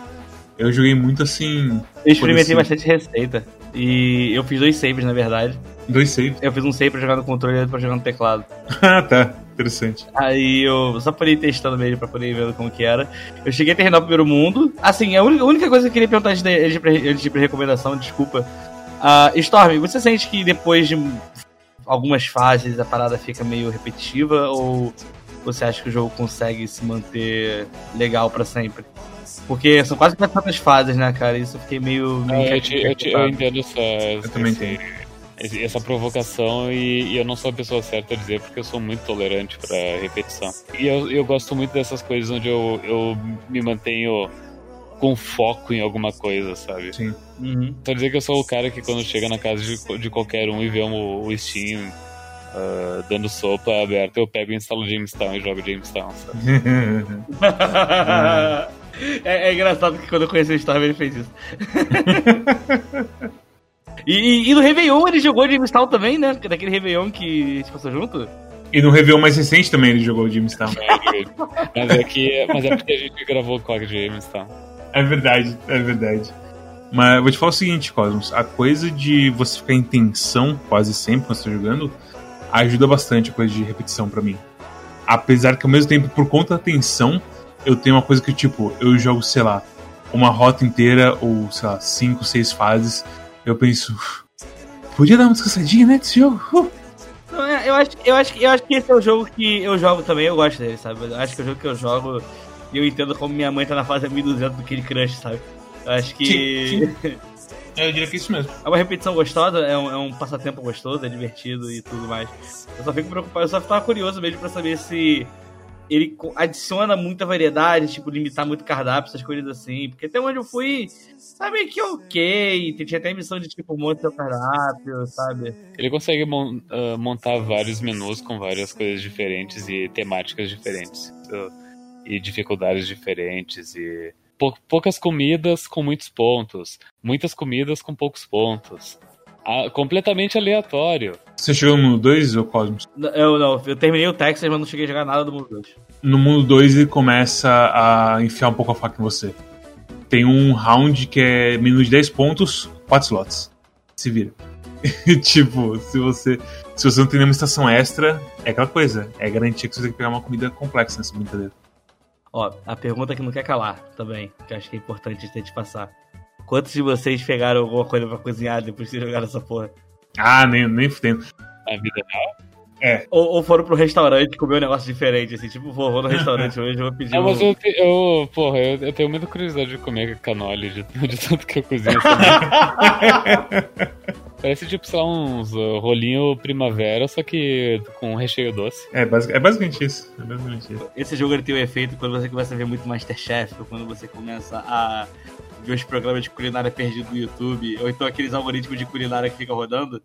Eu joguei muito assim. Eu experimentei bastante receita. E eu fiz dois saves, na verdade. Dois saves? Eu fiz um save pra jogar no controle e outro pra jogar no teclado. ah, tá. Interessante. Aí eu só por ir testando mesmo pra poder ir vendo como que era. Eu cheguei a terminar o primeiro mundo. Assim, a única, coisa que eu queria perguntar antes de, antes de, antes de recomendação, desculpa. Uh, Storm, você sente que depois de algumas fases a parada fica meio repetitiva ou você acha que o jogo consegue se manter legal para sempre? Porque são quase 400 fases, né, cara? Isso eu fiquei meio. meio eu, te, eu, te, eu, entendo essa. Eu também tenho essa provocação e, e, eu não sou a pessoa certa a dizer porque eu sou muito tolerante para repetição. E eu, eu gosto muito dessas coisas onde eu, eu me mantenho com foco em alguma coisa, sabe? Sim. Uhum. Só dizer que eu sou o cara que quando chega na casa de, de qualquer um e vê um, o Steam uh, dando sopa aberta, eu pego e instalo Jamestown e jogo Jamestown, sabe? é, é, engraçado que quando eu conheci o Storm ele fez isso. E, e, no Réveillon ele jogou Jamestown também, né? Daquele Réveillon que a gente passou junto. E no Réveillon mais recente também ele jogou Jamestown. É, mas, é que, mas é porque a gente gravou com a Jamestown. É verdade, é verdade. Mas vou te falar o seguinte, Cosmos. A coisa de você ficar em tensão quase sempre quando você tá jogando ajuda bastante a coisa de repetição para mim. Apesar que ao mesmo tempo, por conta da tensão, eu tenho uma coisa que, tipo, eu jogo, sei lá, uma rota inteira ou, sei lá, cinco, seis fases. Eu penso, podia dar uma descansadinha, né, desse jogo? Uh. É, eu, acho, eu, acho, eu acho que esse é o jogo que eu jogo também, eu gosto dele, sabe? Eu acho que é o jogo que eu jogo e eu entendo como minha mãe tá na fase 1200 do Kid Crush, sabe? Eu acho que. Sim. Eu diria que é isso mesmo. É uma repetição gostosa, é um, é um, passatempo gostoso, é divertido e tudo mais. Eu só fico preocupado, eu só tava curioso mesmo pra saber se ele adiciona muita variedade, tipo, limitar muito cardápio, essas coisas assim. Porque até onde eu fui, sabe que ok. Tinha até a missão de tipo, monta seu cardápio, sabe? Ele consegue mon uh, montar vários menus com várias coisas diferentes e temáticas diferentes. Uh, e dificuldades diferentes e pou poucas comidas com muitos pontos, muitas comidas com poucos pontos. Ah, completamente aleatório. Você chegou no mundo 2, ou Cosmos? Eu não, eu terminei o Texas, mas não cheguei a jogar nada do mundo 2. No mundo 2 ele começa a enfiar um pouco a faca em você. Tem um round que é menu de 10 pontos, 4 slots. Se vira. tipo, se você se você não tem nenhuma estação extra, é aquela coisa. É garantir que você tem que pegar uma comida complexa nessa brincadeira. Ó, a pergunta que não quer calar também, que eu acho que é importante ter de passar. Quantos de vocês pegaram alguma coisa pra cozinhar depois de jogar essa porra? Ah, nem, nem fudendo. Na vida real? É. Ou, ou, foram pro restaurante comer um negócio diferente, assim, tipo, vou, vou no restaurante hoje, vou pedir. Não, um... mas eu, eu porra, eu, eu, tenho muita curiosidade de comer canole, de, de tanto que eu cozinho. Parece tipo, sei lá, uns uh, rolinho primavera, só que com recheio doce. É, basic, é basicamente isso. É basicamente isso. Esse jogo ele tem um efeito quando você começa a ver muito Masterchef, ou quando você começa a ver os programas de culinária perdidos no YouTube, ou então aqueles algoritmos de culinária que ficam rodando.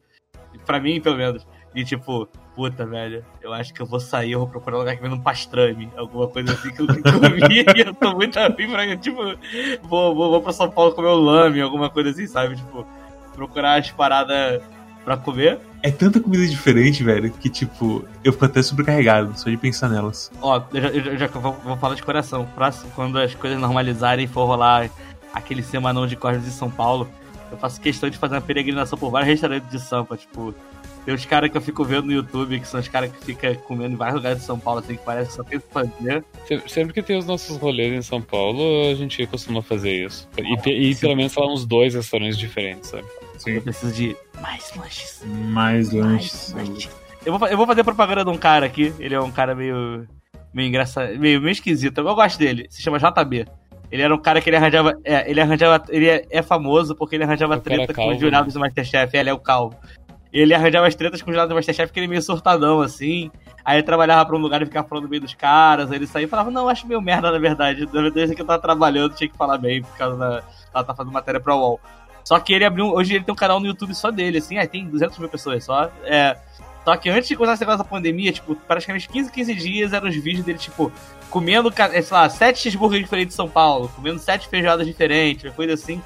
Pra mim, pelo menos. E tipo, puta, velho, eu acho que eu vou sair, eu vou procurar um lugar que vende um pastrame, alguma coisa assim que eu nunca comi, e eu tô muito afim pra, tipo, vou, vou, vou pra São Paulo comer um lame, alguma coisa assim, sabe? Tipo, procurar as paradas pra comer. É tanta comida diferente, velho, que tipo, eu fico até sobrecarregado só de pensar nelas. Ó, eu já, eu já vou, vou, falar de coração. Pra, quando as coisas normalizarem e for rolar aquele semanão de Cortes de São Paulo, eu faço questão de fazer uma peregrinação por vários restaurantes de Sampa, tipo. Tem os caras que eu fico vendo no YouTube, que são os caras que ficam comendo em vários lugares de São Paulo, assim, que parece que só tem que fazer. Se- Sempre que tem os nossos rolês em São Paulo, a gente costuma fazer isso. E, pe- e pelo menos lá uns dois restaurantes diferentes, sabe? Eu Sim. preciso de mais lanches. Mais lanches. Mais lanches. Eu vou, eu vou fazer propaganda de um cara aqui, ele é um cara meio. meio engraçado, meio, meio esquisito. Eu gosto dele, se chama JB. Ele era um cara que ele arranjava. É, ele arranjava. Ele é, é famoso porque ele arranjava O treta com calvo, os jurados do Masterchef. Ele é o calvo. Ele arranjava as tretas com os jurados do Masterchef porque ele é meio surtadão, assim. Aí ele trabalhava pra um lugar e ficava falando no meio dos caras. Aí ele saía e falava, não, acho meio merda, na verdade. Verdade, isso aqui eu tava trabalhando, tinha que falar bem, por causa da. Ela tá fazendo matéria pra UOL. Só que ele abriu. Hoje ele tem um canal no YouTube só dele, assim. Aí tem 200 mil pessoas só. É. Só que antes de começar esse negócio da pandemia, tipo, praticamente 15, 15 dias eram os vídeos dele, tipo, comendo, eh, sei lá, sete cheeseburgers diferentes de São Paulo, comendo sete feijoadas diferentes, uma coisa assim.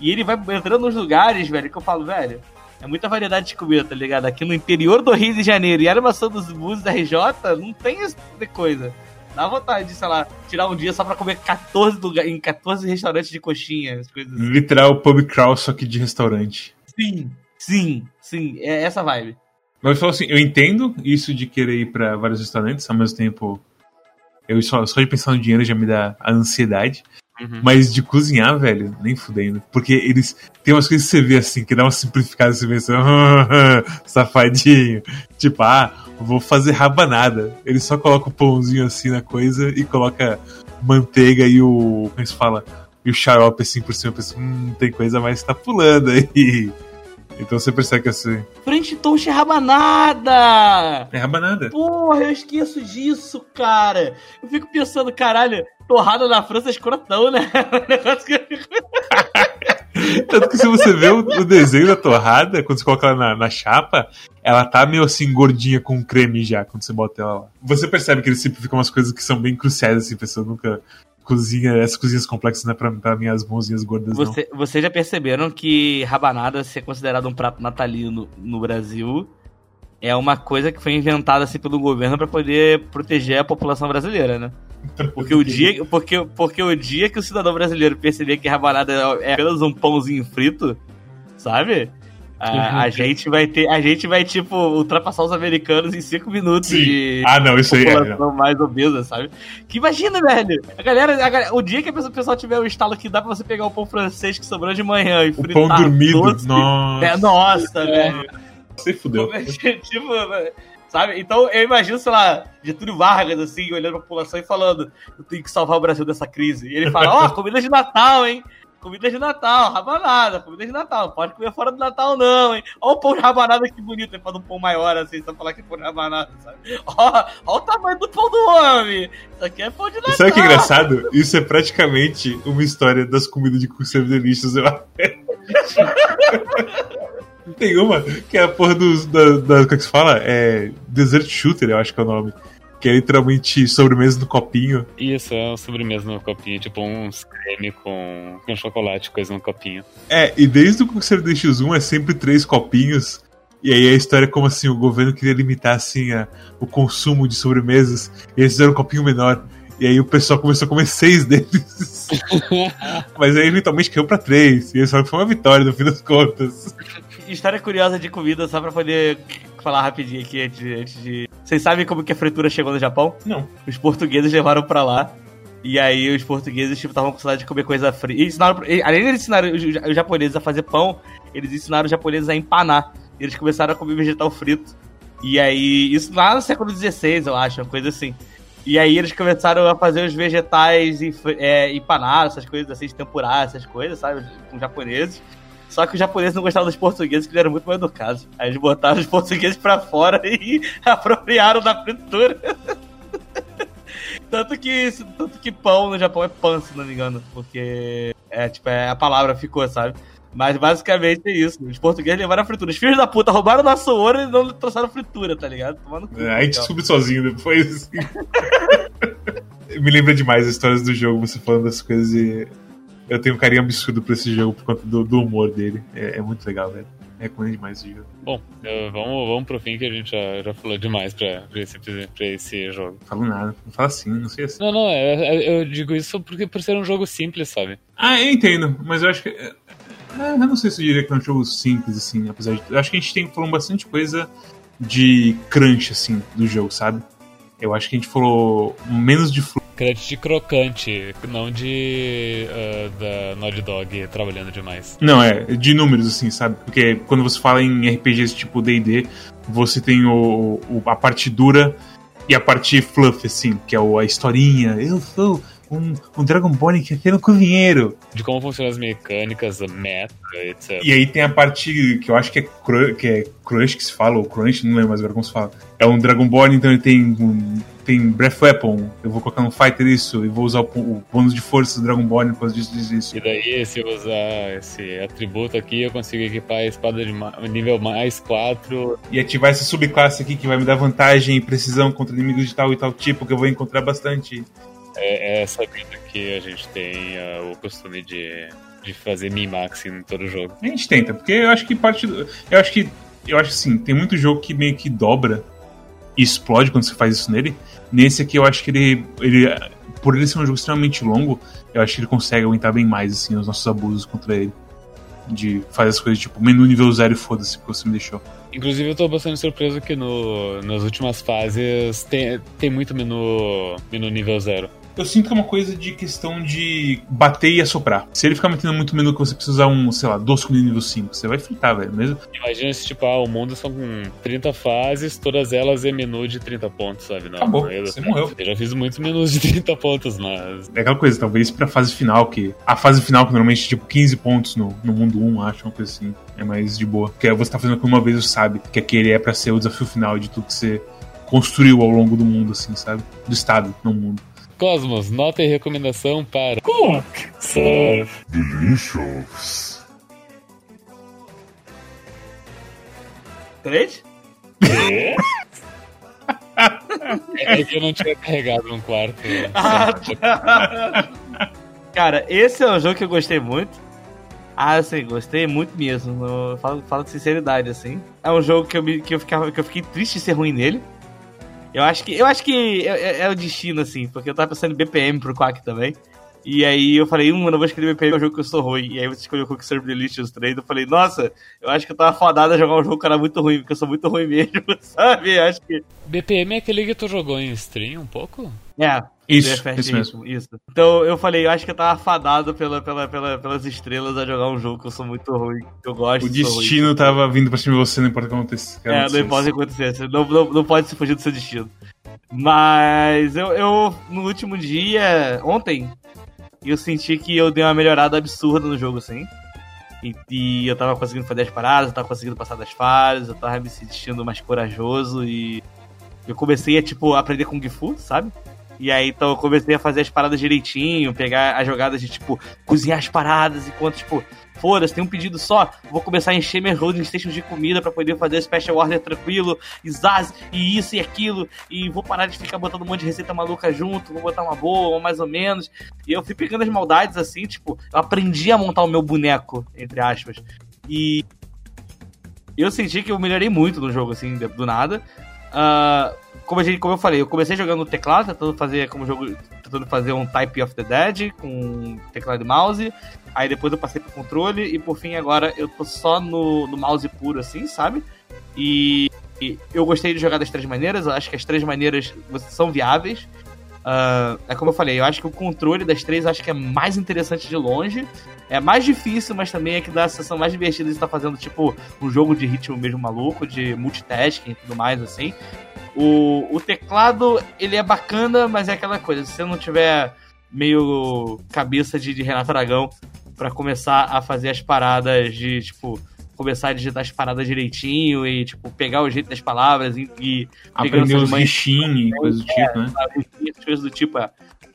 E ele vai entrando nos lugares, velho, que eu falo, velho, é muita variedade de comida, tá ligado? Aqui no interior do Rio de Janeiro e armação dos buses da RJ, não tem esse tipo de coisa. Dá vontade de, sei lá, tirar um dia só pra comer 14 lugar, em 14 restaurantes de coxinha, as coisas assim. Literal pub crawl, só que de restaurante. Sim, sim, sim, é essa vibe. Mas eu falo assim, eu entendo isso de querer ir pra vários restaurantes, ao mesmo tempo. Eu só, só de pensar no dinheiro já me dá a ansiedade. Uhum. Mas de cozinhar, velho, nem fudendo. Porque eles. Tem umas coisas que você vê assim, que dá uma simplificada, você vê assim, safadinho. Tipo, ah, vou fazer rabanada. Ele só coloca o pãozinho assim na coisa e coloca manteiga e o. Como é que se fala? E o xarope assim por cima. Eu penso, hum, tem coisa mais que tá pulando aí. Então você percebe que assim. French toast é rabanada! É rabanada. Porra, eu esqueço disso, cara. Eu fico pensando, caralho, torrada na França é escrotão, né? Negócio que eu fico- Tanto que se você vê o, o desenho da torrada, quando você coloca ela na, na chapa, ela tá meio assim gordinha com creme já, quando você bota ela lá. Você percebe que eles simplificam umas coisas que são bem cruciais, assim, a pessoa nunca cozinha essas cozinhas complexas, não é pra, pra minhas mãozinhas gordas, não. Você, vocês já perceberam que rabanada ser considerado um prato natalino no Brasil é uma coisa que foi inventada assim pelo governo pra poder proteger a população brasileira, né? Porque o dia, porque, porque o dia que o cidadão brasileiro perceber que rabanada é apenas um pãozinho frito, sabe? A, a gente vai ter, a gente vai tipo ultrapassar os americanos em cinco minutos Sim. de Ah, não, isso aí é. mais obesa, sabe? Que imagina, velho. A galera, a galera- o dia que a pessoa- o pessoal tiver o estalo que dá pra você pegar o pão francês que sobrou de manhã e O fritar pão dormido. doce. Nossa, É, nossa, velho. você fudeu. tipo, sabe? Então eu imagino, sei lá, Getúlio Vargas, assim, olhando pra população e falando: eu tenho que salvar o Brasil dessa crise. E ele fala: ó, comida de Natal, hein? Comida de Natal, rabanada, comida de Natal. Não pode comer fora do Natal, não, hein? Ó o pão de rabanada que bonito. Ele faz um pão maior assim, só falar que é pão de rabanada, sabe? Ó o tamanho do pão do homem. Isso aqui é pão de E Natal. sabe o que é engraçado? Isso é praticamente uma história das comidas de conserva de lixos. Eu... Tem uma que é a porra dos. Da, da, como é que se fala? É. Desert Shooter, eu acho que é o nome. Que é literalmente sobremesa no copinho. Isso, é uma sobremesa no copinho, tipo uns creme com, com chocolate, coisa no copinho. É, e desde o Conselho de X1 é sempre três copinhos. E aí a história é como assim, o governo queria limitar assim a, o consumo de sobremesas. E eles fizeram um copinho menor. E aí o pessoal começou a comer seis deles. Mas aí eventualmente caiu pra três. E eles falaram que foi uma vitória no fim das contas. História curiosa de comida, só pra poder falar rapidinho aqui antes de. Antes de... Vocês sabem como que a fritura chegou no Japão? Não. Os portugueses levaram pra lá. E aí os portugueses, tipo, estavam com saudade de comer coisa fria. E ensinaram, e, além de eles ensinarem os, japoneses a fazer pão, eles ensinaram os japoneses a empanar. Eles começaram a comer vegetal frito. E aí, isso lá no século XVI, eu acho, uma coisa assim. E aí eles começaram a fazer os vegetais é, empanados, essas coisas assim, de tempurar, essas coisas, sabe? Com japoneses. Só que os japoneses não gostavam dos portugueses, que eles eram muito mal educados. Aí eles botaram os portugueses pra fora e apropriaram da fritura. tanto, que, tanto que pão no Japão é pan, se não me engano. Porque é, tipo, é, a palavra ficou, sabe? Mas basicamente é isso. Os portugueses levaram a fritura. Os filhos da puta roubaram nosso ouro e não trouxeram fritura, tá ligado? Tomando cu, É, a gente descobre sozinho depois. Assim. Me lembra demais as histórias do jogo, você falando das coisas e. Eu tenho um carinho absurdo por esse jogo por conta do, do humor dele. É, é muito legal, velho. Recomendo demais esse jogo. Bom, eu- vamos, vamos pro fim que a gente já, já falou demais pra, pra, esse, pra esse jogo. Não falo nada, não fala assim, não sei assim. Não, não, é- é- eu digo isso porque por ser um jogo simples, sabe? Ah, eu entendo, mas eu acho que. É, eu não sei se eu diria que é um jogo simples, assim, apesar de. Eu acho que a gente tem falando bastante coisa de crunch, assim, do jogo, sabe? Eu acho que a gente falou menos de fluxo. Crunch de crocante, não de. Uh, da Naughty Dog trabalhando demais. Não, é, de números, assim, sabe? Porque quando você fala em RPGs tipo DD, você tem o, o, a parte dura e a parte fluff, assim, que é a historinha. Eu sou um, um Dragonborn que é no covinheiro. De como funcionam as mecânicas, a meta, etc. E aí tem a parte que eu acho que é, cru, que é Crush que se fala, ou Crunch, não lembro mais agora como se fala. É um Dragonborn, então ele tem um, tem Breath Weapon, eu vou colocar no Fighter isso, e vou usar o, o bônus de força do Dragonborn por causa disso, disso, disso. E daí, se eu usar esse atributo aqui, eu consigo equipar a espada de nível mais 4. E ativar essa subclasse aqui que vai me dar vantagem e precisão contra inimigos de tal e tal tipo, que eu vou encontrar bastante. É, é sabendo que a gente tem uh, o costume de, de fazer min-max em todo jogo. A gente tenta, porque eu acho que parte do, Eu acho que. Eu acho assim, tem muito jogo que meio que dobra explode quando você faz isso nele. Nesse aqui eu acho que ele, ele. Por ele ser um jogo extremamente longo, eu acho que ele consegue aguentar bem mais assim, os nossos abusos contra ele. De fazer as coisas tipo menu nível zero e foda-se que você me deixou. Inclusive eu tô bastante surpreso que no, nas últimas fases tem, tem muito menu, menu nível zero eu sinto que é uma coisa de questão de bater e assoprar. Se ele ficar metendo muito menu que você precisa usar um, sei lá, doce com nível 5, você vai fritar, velho, mesmo. Imagina se, tipo, ah, o mundo são 30 fases, todas elas é menu de 30 pontos, sabe? Não, Acabou, você morreu. Eu já fiz muitos menus de 30 pontos, mas... É aquela coisa, talvez pra fase final, que... A fase final, que normalmente é, tipo, 15 pontos no, no mundo 1, acho, uma coisa assim. É mais de boa. Porque você tá fazendo com uma vez, você sabe que aquele é pra ser o desafio final de tudo que você construiu ao longo do mundo, assim, sabe? Do estado, no mundo. Cosmos, nota e recomendação para Cook Surf Delicious. Três? Quê? É que eu não tinha carregado no quarto. Ah, tá. Cara, esse é um jogo que eu gostei muito. Ah, sim, gostei muito mesmo. Falo, falo de sinceridade, assim. É um jogo que eu, me, que, eu ficava, que eu fiquei triste de ser ruim nele. Eu acho que, eu acho que é, é, é o destino, assim, porque eu tava pensando em BPM pro Quack também. E aí eu falei, hum, eu não vou escrever BPM, é um jogo que eu sou ruim. E aí você escolheu o Cook Serve Delicious 3. Eu falei, nossa, eu acho que eu tava fodado a jogar um jogo que era muito ruim, porque eu sou muito ruim mesmo, sabe? Eu acho que. BPM é aquele que tu jogou em stream um pouco? É, isso, isso mesmo. Isso. Então eu falei, eu acho que eu tava fadado pela, pela, pela, pelas estrelas a jogar um jogo que eu sou muito ruim, que eu gosto. O destino ruim. tava vindo pra cima de você, não importa o que acontecesse. É, não pode acontecer. Não, não, não pode se fugir do seu destino. Mas eu, eu, no último dia, ontem, eu senti que eu dei uma melhorada absurda no jogo, assim. E, e, eu tava conseguindo fazer as paradas, eu tava conseguindo passar das fases, eu tava me sentindo mais corajoso e eu comecei a, tipo, aprender com Gifu, sabe? E aí, então, eu comecei a fazer as paradas direitinho, pegar as jogadas de, tipo, cozinhar as paradas enquanto, tipo, foda-se, tem um pedido só, vou começar a encher meus holding stations de comida para poder fazer special order tranquilo, e zaz, e isso e aquilo, e vou parar de ficar botando um monte de receita maluca junto, vou botar uma boa, ou mais ou menos. E eu fui pegando as maldades assim, tipo, eu aprendi a montar o meu boneco, entre aspas. E eu senti que eu melhorei muito no jogo, assim, do nada. Uh, como, a gente, como eu falei, eu comecei jogando no teclado, tentando fazer como jogo, tentando fazer um Type of the Dead com teclado e mouse. Aí depois eu passei pro controle e por fim agora eu tô só no, no mouse puro assim, sabe? E, e, eu gostei de jogar das três maneiras, eu acho que as três maneiras são viáveis. Uh, é como eu falei, eu acho que o controle das três acho que é mais interessante de longe. É mais difícil, mas também é que dá a sensação mais divertida de estar fazendo, tipo, um jogo de ritmo mesmo maluco, de multitasking e tudo mais, assim. O, o teclado, ele é bacana, mas é aquela coisa, se você não tiver meio cabeça de, de Renato Aragão para começar a fazer as paradas de, tipo, começar a digitar as paradas direitinho e, tipo, pegar o jeito das palavras e, e aprender os bichinhos e coisas do tipo, né? É, coisas do tipo, é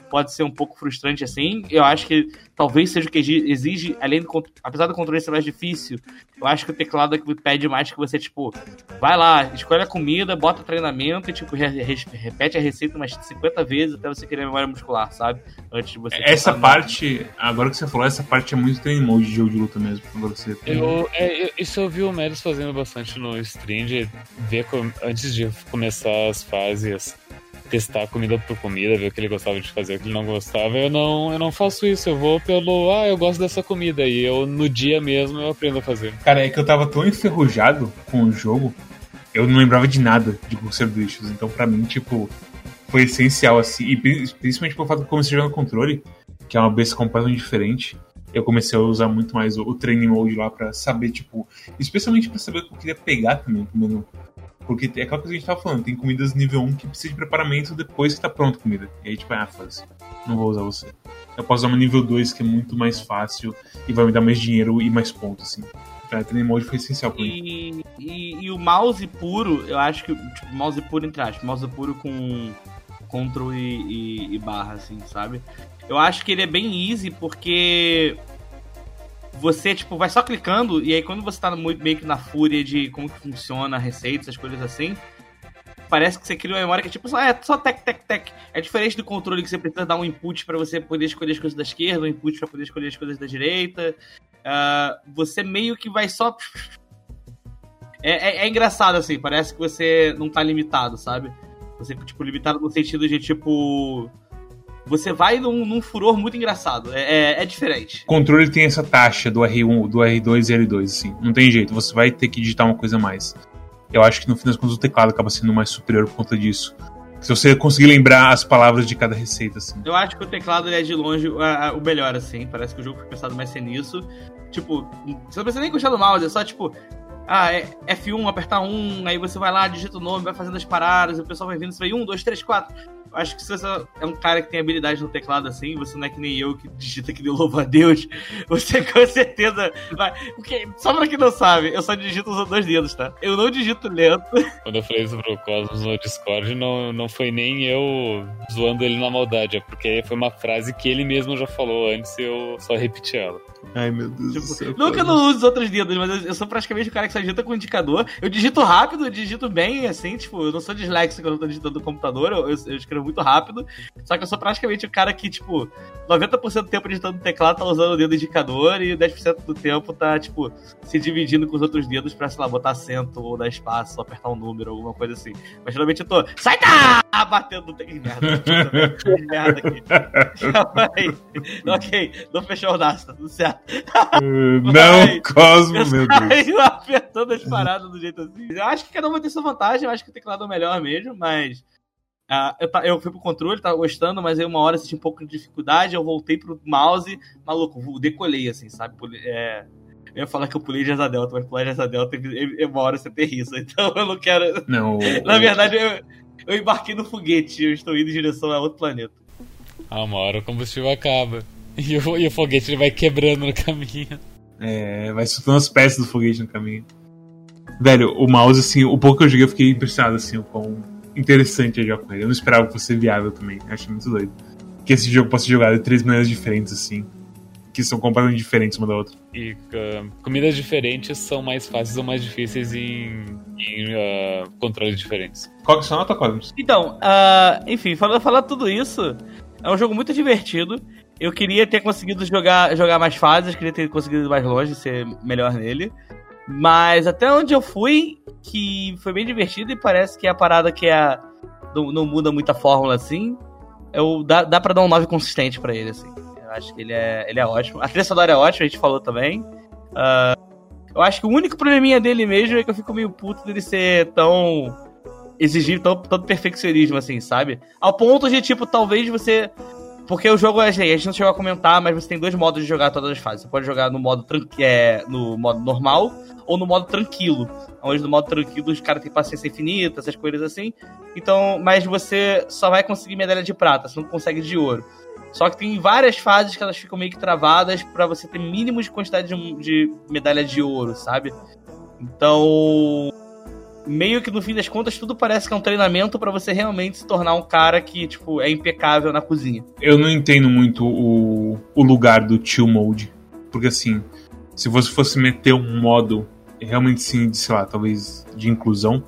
pode ser um pouco frustrante assim. Eu acho que talvez seja o que exige, além do apesar do controle ser mais difícil, eu acho que o teclado é que pede mais que você, tipo, vai lá, escolhe a comida, bota o treinamento e, tipo, re repete a receita umas 50 vezes até você querer memória muscular, sabe? Antes de você. Essa parte, agora que você falou, essa parte é muito training mode de jogo de luta mesmo. Agora você eu, é, isso eu vi o Melis fazendo bastante no stream, de ver com, antes de começar as fases testar comida por comida, ver o que ele gostava de fazer, o que ele não gostava. Eu não, eu não faço isso, eu vou pelo, ah, eu gosto dessa comida e eu no dia mesmo eu aprendo a fazer. Cara, é que eu tava tão enferrujado com o jogo, eu não lembrava de nada de dos Lixos. Então, pra mim, tipo, foi essencial, assim. E principalmente pelo fato de eu comecei no controle, que é uma besta completamente diferente. Eu comecei a usar muito mais o, o training mode lá pra saber, tipo, especialmente pra saber o que eu queria pegar também com o menu. Porque é aquela coisa que a gente tava falando, tem comidas nível 1 que precisa de preparamento depois que tá pronta a comida. E aí, tipo, ah, foda não vou usar você. Eu posso usar uma nível 2 que é muito mais fácil e vai me dar mais dinheiro e mais pontos, assim. Então, training mode foi essencial pra mim. E, e, e, o mouse puro, eu acho que. Tipo, mouse puro entre aspas, mouse puro com control e, e, e barra, assim, sabe? Eu acho que ele é bem easy porque você, tipo, vai só clicando, e aí quando você tá muito meio que na fúria de como que funciona a receita, essas coisas assim, parece que você cria uma memória que é tipo só, é só tec, tec, tec. É diferente do controle que você precisa dar um input para você poder escolher as coisas da esquerda, um input para poder escolher as coisas da direita. Uh, você meio que vai só. É, é, é, engraçado, assim, parece que você não tá limitado, sabe? Você, tipo, limitado no sentido de, tipo você vai num, num furor muito engraçado. É, é, é, diferente. O controle tem essa taxa do R1, do R2 e L2, assim. Não tem jeito, você vai ter que digitar uma coisa a mais. Eu acho que no fim das contas o teclado acaba sendo mais superior por conta disso. Se você conseguir lembrar as palavras de cada receita, assim. Eu acho que o teclado é de longe o melhor, assim. Parece que o jogo foi pensado mais ser nisso. Tipo, você não precisa nem encostar no mouse, é só tipo. Ah, é F1, apertar 1, aí você vai lá, digita o nome, vai fazendo as paradas, o pessoal vai vindo, você vai 1, 2, 3, 4 acho que se você é um cara que tem habilidade no teclado assim, você não é que nem eu que digita que deu louvo a Deus, você com certeza vai. Porque, só pra quem não sabe, eu só digito usando dois dedos, tá? Eu não digito lento. Quando eu falei isso pro Cosmos no Discord, não, não foi nem eu zoando ele na maldade, é porque foi uma frase que ele mesmo já falou antes e eu só repeti ela. Ai, meu Deus tipo, do céu. Não que eu não use os outros dedos, mas eu, eu, sou praticamente o cara que só digita com indicador. Eu digito rápido, eu digito bem, assim, tipo, eu não sou disléxico quando eu tô digitando no computador, eu, eu, eu escrevo muito rápido. Só que eu sou praticamente o cara que, tipo, 90% do tempo digitando no teclado tá usando o dedo indicador e 10% do tempo tá, tipo, se dividindo com os outros dedos pra, sei lá, botar acento ou dar espaço, ou apertar um número, alguma coisa assim. Mas geralmente eu tô, sai da! Batendo no teclado. Merda, que merda aqui. ok, não fechou o NAS, tá tudo certo. não, Cosmo, meu Deus. Eu apertando as paradas do jeito assim. Eu acho que cada um vai ter sua vantagem, eu acho que o teclado é o melhor mesmo, mas. Uh, eu, eu fui pro controle, tava gostando, mas aí uma hora senti um pouco de dificuldade, eu voltei pro mouse, maluco, decolei, assim, sabe? É, eu ia falar que eu pulei de asa delta, mas pular de asa delta, uma hora você aterriza, então eu não quero... Não. Na verdade, eu, eu embarquei no foguete, eu estou indo em direção a outro planeta. Ah, uma hora o combustível acaba. E o, e o foguete ele vai quebrando no caminho. É, vai soltando as peças do foguete no caminho. Velho, o mouse, assim, o pouco que eu joguei eu fiquei impressionado, assim, o quão interessante é jogar com ele. Eu não esperava que fosse viável também. Eu achei muito doido. Que esse jogo possa ser jogado de três maneiras diferentes, assim. Que são completamente diferentes uma da outra. E uh, comidas diferentes são mais fáceis ou mais difíceis em, em uh, controles diferentes. Qual que são a nota, Cosmos? Então, uh, enfim, falar fala tudo isso, é um jogo muito divertido. Eu queria ter conseguido jogar, jogar mais fases, queria ter conseguido ir mais longe, ser melhor nele. Mas até onde eu fui, que foi bem divertido e parece que é a parada que é. Não, não muda muita fórmula assim. Eu, dá, dá pra dar um 9 consistente para ele, assim. Eu acho que ele é, ele é ótimo. A trilha sonora é ótima, a gente falou também. Uh, eu acho que o único probleminha dele mesmo é que eu fico meio puto dele ser tão. exigir tão, tanto perfeccionismo, assim, sabe? Ao ponto de, tipo, talvez você porque o jogo, a gente não chegou a comentar, mas você tem dois modos de jogar todas as fases. Você pode jogar no modo, é, no modo normal ou no modo tranquilo. Onde no modo tranquilo os caras têm paciência infinita, essas coisas assim. Então, mas você só vai conseguir medalha de prata, você não consegue de ouro. Só que tem várias fases que elas ficam meio que travadas para você ter mínimo de quantidade de, de medalha de ouro, sabe? Então, meio que no fim das contas tudo parece que é um treinamento para você realmente se tornar um cara que, tipo, é impecável na cozinha. Eu não entendo muito o, o lugar do chill mode. Porque assim, se você fosse meter um modo realmente sim, de, sei lá, talvez de inclusão,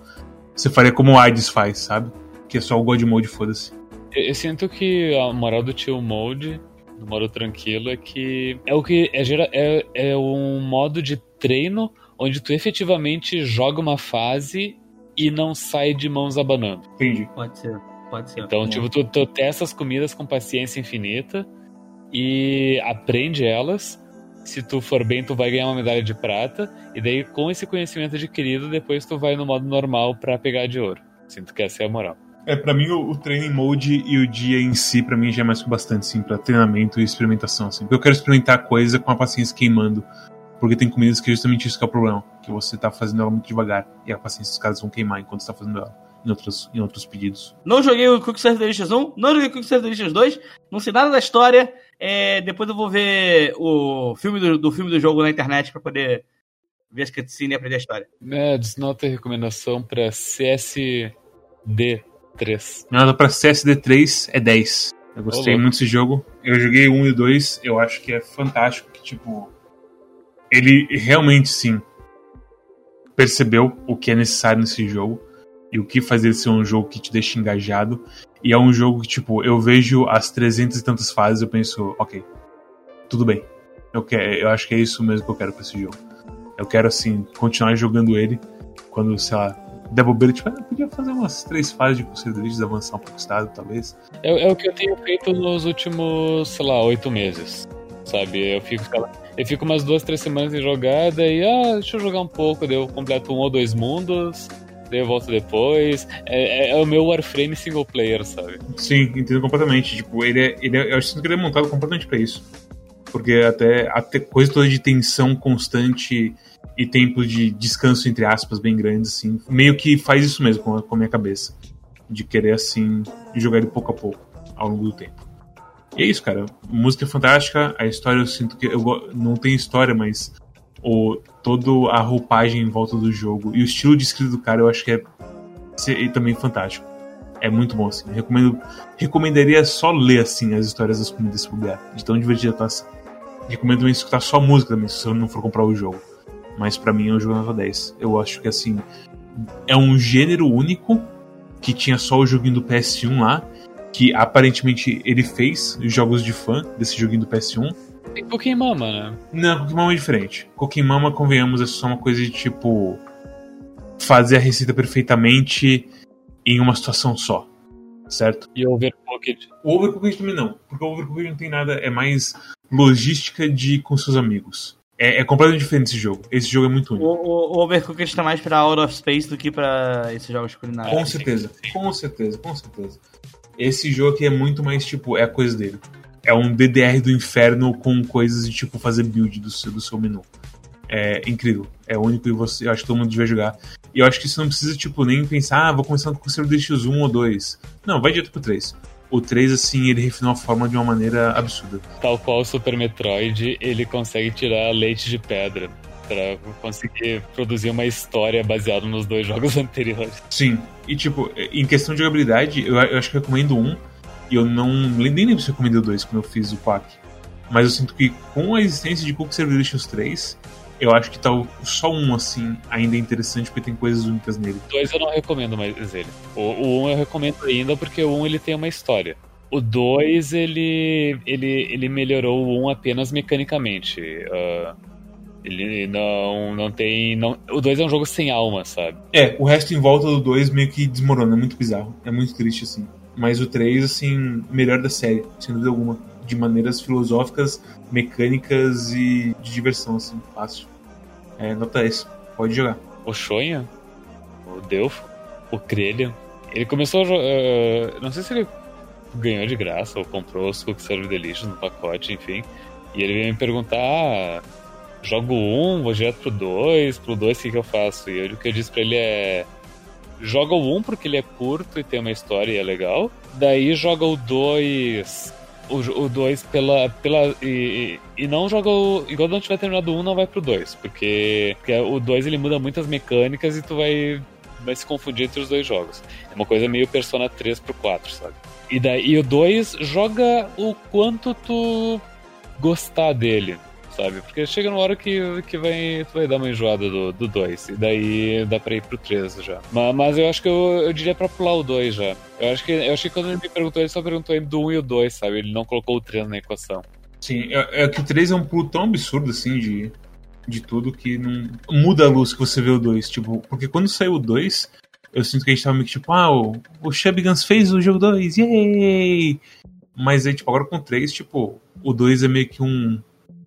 você faria como o AIDS faz, sabe? Que é só o God Mode, foda-se. Eu, eu sinto que a moral do chill mode, do modo tranquilo, é que é o que é, é, é um modo de treino onde tu efetivamente joga uma fase e não sai de mãos abanando. Entendi. Pode ser. Pode ser. Então, tipo, tu, tu testa as comidas com paciência infinita e aprende elas. Se tu for bem, tu vai ganhar uma medalha de prata. E daí, com esse conhecimento adquirido, depois tu vai no modo normal pra pegar de ouro. Assim, tu quer ser a moral. É, pra mim o, o training mode e o dia em si, pra mim já é mais que bastante, assim, pra treinamento e experimentação, assim. Porque eu quero experimentar coisa com a paciência queimando. Porque tem comidas que é justamente isso que é o problema. Que você tá fazendo ela muito devagar. E a paciência dos caras vão queimar enquanto você tá fazendo ela. Em outros, em outros pedidos. Não joguei o Quicksilver Delicious 1, não joguei o Quicksilver Delicious 2, não sei nada da história. É, depois eu vou ver o filme do, do filme do jogo na internet pra poder ver as cutscenes e aprender a história. É, desnota a recomendação pra CSD3. Minha nota pra CSD3 é 10. Eu gostei louco. muito desse jogo. Eu joguei o 1 e o 2, eu acho que é fantástico. Que, tipo, ele realmente, sim, percebeu o que é necessário nesse jogo e o que faz ele ser um jogo que te deixa engajado. E é um jogo que, tipo, eu vejo as 300 e tantas fases e eu penso, ok, tudo bem. Eu, quero, eu acho que é isso mesmo que eu quero pra esse jogo. Eu quero, assim, continuar jogando ele quando, sei lá, der bobeira, tipo, ah, eu podia fazer umas três fases de conselhos avançar um pouco o estado, talvez. É, é o que eu tenho feito nos últimos, sei lá, oito meses. Sabe? Eu fico, eu fico umas duas, três semanas em jogada e, ah, deixa eu jogar um pouco, daí eu completo um ou dois mundos, daí eu volto depois. É, é- é o meu Warframe single player, sabe? Sim, entendo completamente. Tipo, ele é, ele é, eu sinto que ele é montado completamente pra isso. Porque até a te- coisa toda de tensão constante e tempo de descanso, entre aspas, bem grandes, assim, meio que faz isso mesmo com a, com a minha cabeça. De querer, assim, jogar ele pouco a pouco, ao longo do tempo. É isso, cara. Música é fantástica, a história eu sinto que. Eu não tem história, mas o, toda a roupagem em volta do jogo e o estilo de escrita do cara eu acho que é se- também fantástico. É muito bom, assim. Recomendo, recomendaria só ler, assim, as histórias das comidas pro lugar, de tão divertida tá. assim. Recomendo também escutar só música também, se você não for comprar o jogo. Mas pra mim é um jogo nota 10. Eu acho que, assim, é um gênero único que tinha só o joguinho do PS1 lá, que aparentemente ele fez jogos de fã desse joguinho do PS1. Tem Pokémon Mama, né? Não, Cookie Mama é diferente. Cookie Mama, convenhamos, é só uma coisa de tipo. fazer a receita perfeitamente em uma situação só. Certo? E Overcooked. O Overcooked também não, porque o Overcooked não tem nada, é mais logística de ir com seus amigos. É, é completamente diferente esse jogo. Esse jogo é muito O, único. o, o Overcooked tá mais pra Out of Space do que pra esses jogos culinários. Com certeza, com certeza, com certeza. Esse jogo aqui é muito mais tipo, é a coisa dele. É um DDR do inferno com coisas de tipo fazer build do seu, do seu menu. É incrível. É único e você, eu acho que todo mundo devia jogar. E eu acho que você não precisa, tipo, nem pensar, ah, vou começar com o Conselho DX1 ou 2. Não, vai direto pro 3. O 3, assim, ele refinou a forma de uma maneira absurda. Tal qual o Super Metroid, ele consegue tirar leite de pedra pra conseguir produzir uma história baseada nos dois jogos anteriores. Sim. E, tipo, em questão de jogabilidade, eu, eu acho que recomendo um. E eu não. Nem lembro se eu recomendei o 2 quando eu fiz o Quack. Mas eu sinto que com a existência de Cook Server 3, eu acho que tá só um, assim, ainda é interessante porque tem coisas únicas nele. 2 eu não recomendo mais ele. O, o 1 eu recomendo ainda porque o 1 ele tem uma história. O 2 ele, ele, ele melhorou o 1 apenas mecanicamente. Ah, ele não, não tem. Não, o 2 é um jogo sem alma, sabe? É, o resto em volta do 2 meio que desmorona, é muito bizarro. É muito triste, assim. Mas o 3, assim, melhor da série, sem dúvida alguma. De maneiras filosóficas, mecânicas e de diversão, assim, fácil. É, nota esse. Pode jogar. O Shonha, o Delfo, o Krelian. Ele começou a jogar. não sei se ele ganhou de graça ou comprou os Cook Serve Delicious no pacote, enfim. E ele veio me perguntar: ah, jogo um, vou direto pro 2, pro 2 o que, que eu faço? E eu- o que eu disse pra ele é. Joga o 1 um porque ele é curto e tem uma história e é legal. Daí joga o 2. O 2 pela. pela e, e não joga o. Igual não tiver terminado o 1, um, não vai pro 2. Porque, porque o 2 ele muda muitas mecânicas e tu vai, vai se confundir entre os dois jogos. É uma coisa meio Persona 3 pro 4, sabe? E daí e o 2 joga o quanto tu gostar dele, sabe? Porque chega numa hora que, que vai, tu vai dar uma enjoada do 2. e daí dá pra ir pro 3 já. Mas, mas eu acho que eu, eu diria pra pular o 2 já. Eu acho, que, eu acho que quando ele me perguntou, ele só perguntou do 1 um e o 2, sabe? Ele não colocou o 3 na equação. Sim, é, é que o 3 é um pulo tão absurdo, assim, de, de tudo, que não muda a luz que você vê o 2. Tipo, porque quando saiu o 2, eu sinto que a gente tava meio que tipo, ah, o, o Shebgans fez o jogo 2, yay! Mas aí, tipo, agora com o 3, tipo, o 2 é meio que um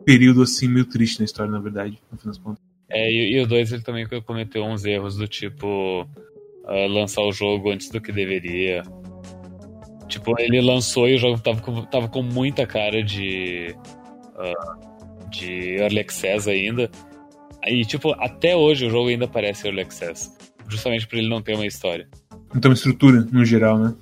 período assim meio triste na história, na verdade, no final das contas. É, e, e o 2 ele também cometeu uns erros do tipo uh, lançar o jogo antes do que deveria. Tipo, ele lançou e o jogo tava com, tava com muita cara de. Uh, de Early Access ainda. E, tipo, até hoje o jogo ainda parece Early Access. Justamente por ele não ter uma história. Não tem uma estrutura, no geral, né?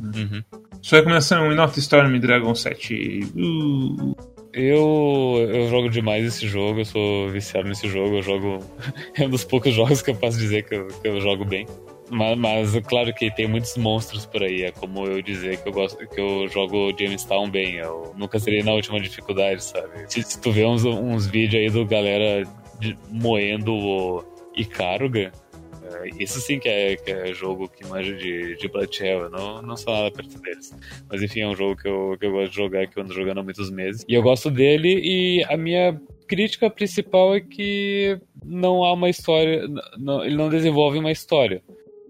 Uhum. Sua recomendação, of Storm Dragon 7. Uh. Eu, eu jogo demais esse jogo, eu sou viciado nesse jogo, eu jogo. é um dos poucos jogos que eu posso dizer que eu, que eu jogo bem. Mas, mas claro que tem muitos monstros por aí, é como eu dizer que eu gosto que eu jogo Jamestown bem, eu nunca serei na última dificuldade, sabe? Se, se tu vê uns, uns vídeos aí do galera de, moendo o Icaruga, isso sim que é, que é jogo que manja de, de Blood Hell, eu não, não sou nada perto deles. Mas enfim, é um jogo que eu, que eu gosto de jogar, que eu ando jogando há muitos meses. E eu gosto dele, e a minha crítica principal é que não há uma história, não, ele não desenvolve uma história.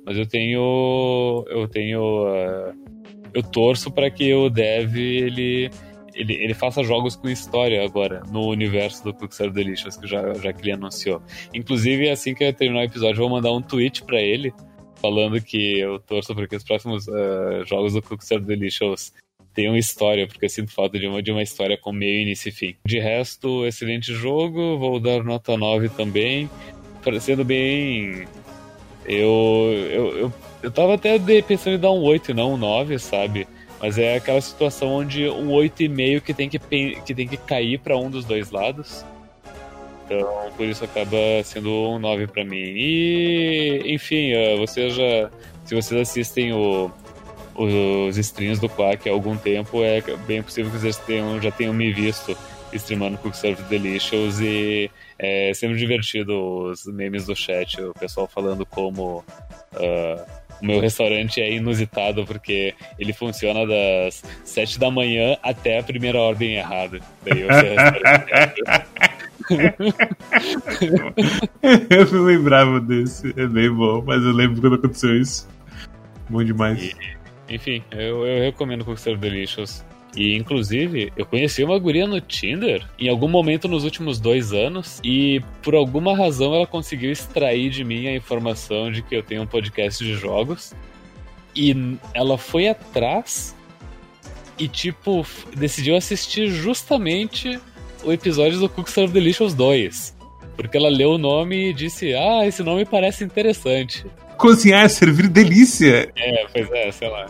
Mas eu tenho. Eu tenho. Uh, eu torço para que o Dev ele, ele, ele faça jogos com história agora no universo do Quickstar Delicious, que já, já que ele anunciou. Inclusive, assim que eu terminar o episódio, eu vou mandar um tweet para ele falando que eu torço para que os próximos uh, jogos do Quickstar Delicious tenham história, porque eu sinto falta de uma, de uma história com meio, início e fim. De resto, excelente jogo, vou dar nota 9 também, parecendo bem eu, eu, eu, eu tava até pensando em dar um 8 e não um 9, sabe? Mas é aquela situação onde um 8,5 que tem que, que tem que cair para um dos dois lados. Então, por isso acaba sendo um 9 para mim. E, enfim, uh, vocês já. Se vocês assistem o, os streams do Quack há algum tempo, é bem possível que vocês tenham, já tenham me visto streamando Cook Serve Delicious e é sempre divertido os memes do chat, o pessoal falando como uh, o meu restaurante é inusitado porque ele funciona das 7 da manhã até a primeira ordem errada. Daí eu Eu não lembrava desse, é bem bom, mas eu lembro quando aconteceu isso. Bom demais. E, enfim, eu, eu recomendo Cook Serve Delicious. E, inclusive, eu conheci uma guria no Tinder em algum momento nos últimos dois anos e, por alguma razão, ela conseguiu extrair de mim a informação de que eu tenho um podcast de jogos. E ela foi atrás e, tipo, decidiu assistir justamente o episódio do Cook Serve Delicious 2. Porque ela leu o nome e disse: Ah, esse nome parece interessante. Cozinhar é servir delícia! É, pois é, sei lá.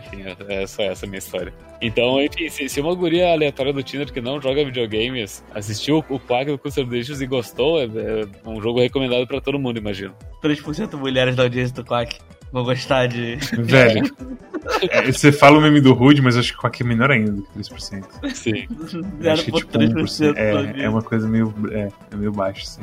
Enfim, é só essa a minha história. Então, enfim, se, se, uma guria aleatória do Tinder que não joga videogames assistiu o Quack do Custer Delicious e gostou, é, é, um jogo recomendado pra todo mundo, imagino. 3% mulheres da audiência do Quack vão gostar de. Velho. é, você fala o meme do Rude, mas acho que o Quack é menor ainda do que 3%. Sim. acho que, tipo, 1%. É, é uma coisa meio, é, é meio baixo, assim.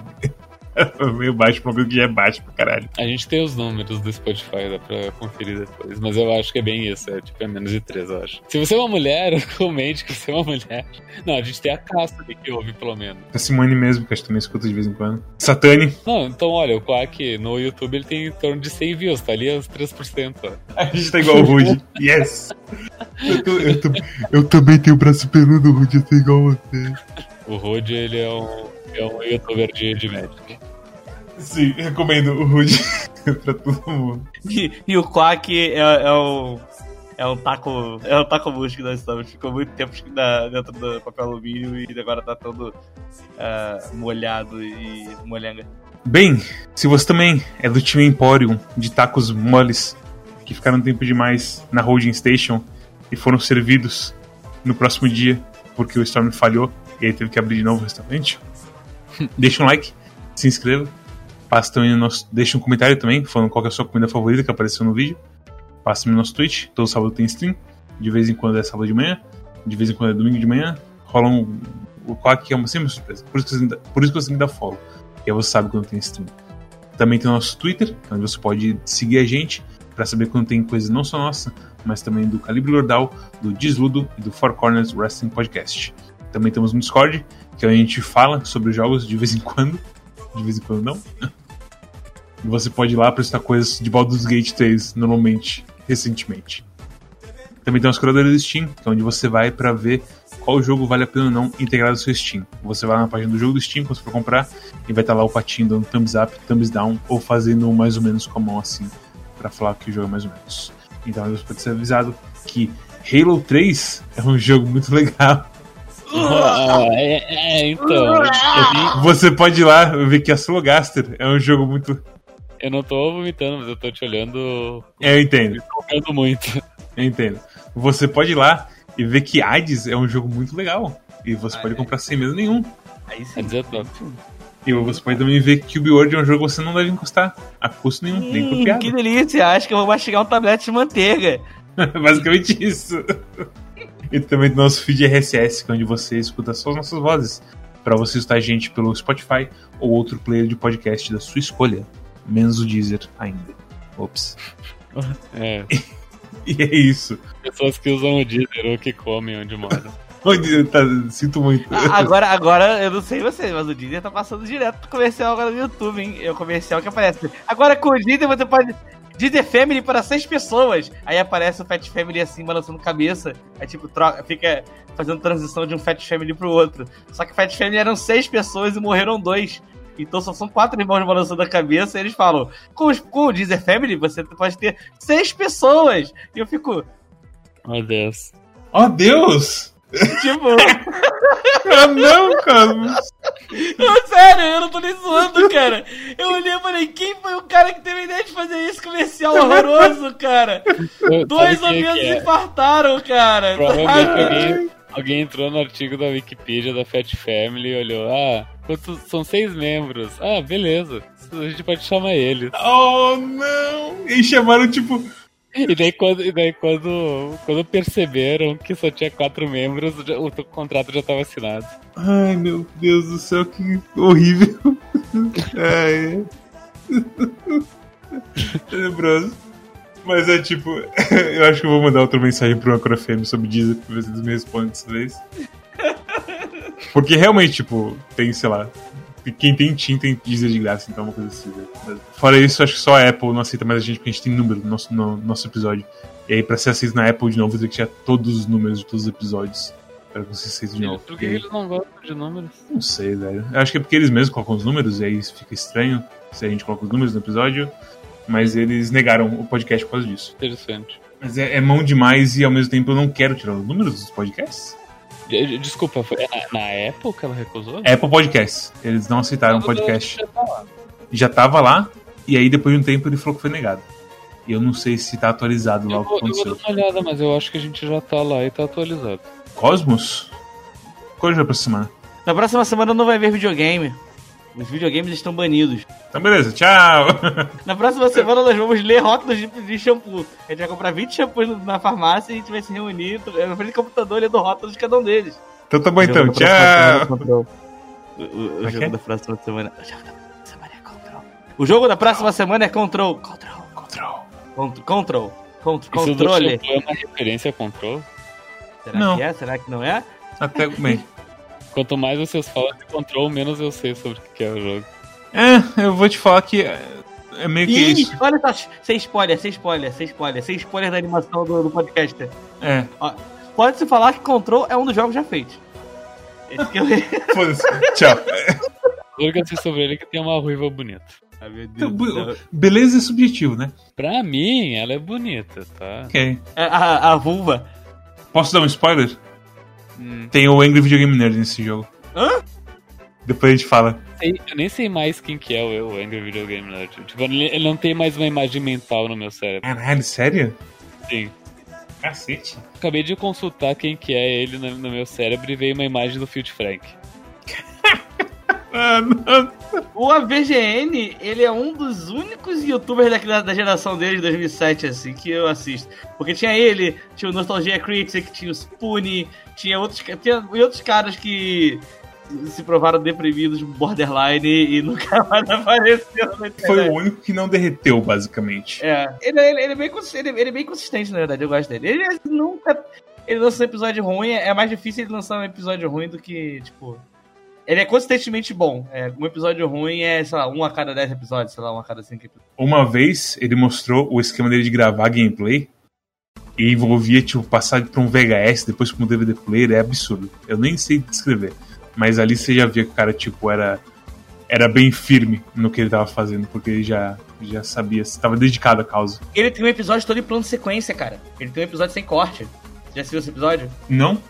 meio baixo pra coisa que já é baixo pra caralho. A gente tem os números do Spotify, dá pra conferir depois. Mas eu acho que é bem isso, é tipo, é menos de 3, eu acho. Se você é uma mulher, comente que você é uma mulher. Não, a gente tem a Casta que ouve, pelo menos. A Simone mesmo, que acho que também escuta de vez em quando. Satani. Não, então olha, o Quack no YouTube ele tem em torno de 100 views, tá ali uns 3%. Ó. A gente tá igual o Rude. yes! Eu, tô, eu, tô, eu, também tenho o braço peludo, Rude, eu tô igual você. O Rude, ele é um, é um youtuber de, de Magic. Sim, recomendo o Rude pra todo mundo. E, e o Quack é, é o. É um taco. É um taco bush que nós estamos. Ficou muito tempo na, dentro do papel alumínio e agora tá todo uh, molhado e molhanga. Bem, se você também é do time Emporium de tacos moles que ficaram tempo demais na holding station e foram servidos no próximo dia porque o Storm falhou e aí teve que abrir de novo o restaurante, deixa um like, se inscreva Passa também no nosso. Deixa um comentário também, falando qual é a sua comida favorita que apareceu no vídeo. Passa no nosso Twitch, todo sábado tem stream. De vez em quando é sábado de manhã, de vez em quando é domingo de manhã. Rola um. O Quack é uma sempre surpresa. Por isso, que você, por isso que você me dá follow. E você sabe quando tem stream. Também tem o nosso Twitter, onde você pode seguir a gente para saber quando tem coisa não só nossa, mas também do Calibre Gordal, do Desludo e do Four Corners Wrestling Podcast. Também temos um Discord, que a gente fala sobre jogos de vez em quando. De vez em quando não. E você pode ir lá para estar coisas de Baldur's Gate 3, normalmente, recentemente. Também tem os curadores do Steam, que é onde você vai para ver qual jogo vale a pena ou não integrar no seu Steam. Você vai na página do jogo do Steam, quando você for comprar, e vai estar lá o patinho dando thumbs up, thumbs down, ou fazendo mais ou menos com a mão assim, para falar que o jogo é mais ou menos. Então você pode ser avisado que Halo 3 é um jogo muito legal. Ah, é, é, então. Eu, vi- Você pode ir lá ver que a Slogaster é um jogo muito. eu não tô vomitando, mas eu tô te olhando. É, eu entendo, Olhando muito. eu entendo. Você pode ir lá e ver que Hades é um jogo muito legal. E você pode comprar sem medo nenhum. Aí sim. dizer top. E você pode também ver que Cube World é um jogo que você não deve encostar a custo nenhum, nem por Hum, piada. que delícia, acho que eu vou mastigar um tablete de manteiga. Basicamente isso. E também do nosso feed RSS, que é onde você escuta só as nossas vozes. Pra você escutar a gente pelo Spotify ou outro player de podcast da sua escolha. Menos o Deezer ainda. Ops. É. E é isso. Pessoas que usam o Deezer ou que comem onde moram. Tá, sinto muito. Ah, Agora, agora, eu não sei vocês, mas o Deezer tá passando direto pro comercial agora no YouTube, hein? É o comercial que aparece. Agora com o Deezer você pode. Deezer Family para seis pessoas. Aí aparece o Fat Family assim, balançando cabeça. Aí tipo, troca, fica fazendo transição de um Fat Family pro outro. Só que Fat Family eram seis pessoas e morreram dois. Então só são quatro irmãos balançando a cabeça e eles falam: com, os- com o Deezer Family você pode ter seis pessoas. E eu fico, Meu Deus. Oh, Deus! Tipo. Ah, não, Cosmos! Não, sério, eu não tô nem zoando, cara. Eu olhei e falei, quem foi o cara que teve a ideia de fazer esse comercial horroroso, cara? Eu- Dois amigos que é? infartaram, cara. Provavelmente alguém, alguém entrou no artigo da Wikipedia da Fat Family e olhou: Ah, quantos, são seis membros. Ah, beleza. A gente pode chamar eles. Oh, não! E chamaram, tipo. E daí, quando, e daí quando, quando perceberam que só tinha quatro membros, já- o contrato já estava assinado. Ai, meu Deus do céu, que horrível. Ai. Tenebroso. Mas é tipo, eu acho que eu vou mandar outra mensagem pro FM sobre Deezer pra ver se eles me respondem dessa vez. Porque realmente, tipo, tem, sei lá, quem tem Team tem Deezer de graça, então é uma coisa assim. né? Fora isso, acho que só a Apple não aceita mais a gente porque a gente tem número no nosso, no nosso episódio. E aí, pra ser aceito na Apple de novo, tenho que tirar todos os números de todos os episódios. Pra que você aceite de novo. Por que eles não gostam de números? não sei, velho. Eu acho que é porque eles mesmos colocam os números, e aí fica estranho se a gente coloca os números no episódio. Mas eles negaram o podcast por causa disso. Interessante. Mas é, é mão demais e ao mesmo tempo eu não quero tirar os números dos podcasts. De- de- Desculpa, foi na, que ela recusou? Apple Podcasts. Eles não aceitaram o podcast. Já tava lá, e aí depois de um tempo ele falou que foi negado. E eu não sei se tá atualizado lá Eu o que vou, eu vou aconteceu. dar uma olhada, mas eu acho que a gente já tá lá e tá atualizado. Cosmos? Qual já pra semana? Na próxima semana não vai ver videogame. Os videogames estão banidos. Então beleza, tchau! Na próxima semana nós vamos ler rótulos de, de shampoo. A gente vai comprar 20 shampoos na farmácia e a gente vai se reunir na frente do computador lendo rótulos de cada um deles. então tá bom então, O jogo da próxima tchau! semana é Control. O, o- o é jogo é? da próxima semana. O jogo da próxima semana é Control. O jogo da próxima semana é Control. Control. Control. Cont- Control. Cont- Isso do Controle. shampoo é uma referência a control? Será Não. que é? Será que não é? Até bem. Quanto mais vocês falam de control, menos eu sei sobre o que é o jogo. É, eu vou te falar que é, é meio que Ih, isso. olha só, sem spoiler, sem spoiler, sem spoiler, sem spoiler da animação do, do podcast. É. Pode-se falar que Control é um dos jogos já feitos. Esse que eu... Foda-se. Tchau. O único que eu sei sobre ele é que tem uma ruiva bonita. Ai, meu Deus do bu- céu. Beleza é subjetivo, né? Pra mim, ela é bonita, tá? Ok. É, A, a vulva. Posso dar um spoiler? Hum. Tem o Angry Video Game Nerd nesse jogo. Hã? Depois a gente fala. Sei- Eu nem sei mais quem que é o, o Angry Video Game Nerd. Tipo, ele, não tem mais uma imagem mental no meu cérebro. Caralho, sério? Sim. Cacete. Acabei de consultar quem que é ele no, no meu cérebro e veio uma imagem do Field Frank. Não. O AVGN, ele é um dos únicos youtubers da, da geração dele, de 2007, assim, que eu assisto. Porque tinha ele, tinha o Nostalgia Critic, tinha o Spoonie, tinha outros, tinha outros caras que se provaram deprimidos, borderline, e nunca mais internet. Foi o único que não derreteu, basicamente. É. Ele, ele, ele é bem, ele, ele é bem consistente, na verdade, eu gosto dele. Ele nunca. Ele lança um episódio ruim, é mais difícil ele lançar um episódio ruim do que, tipo. Ele é consistentemente bom. É, um episódio ruim é, sei lá, um a cada dez episódios, sei lá, um a cada cinco episódios. Uma vez ele mostrou o esquema dele de gravar gameplay e envolvia, tipo, passar pra um VHS, depois pra um DVD player, é absurdo. Eu nem sei descrever. Mas ali você já via que o cara, tipo, era, era bem firme no que ele tava fazendo, porque ele já, já sabia, estava dedicado à causa. Ele tem um episódio todo em plano de sequência, cara. Ele tem um episódio sem corte. Já assistiu esse episódio? Não?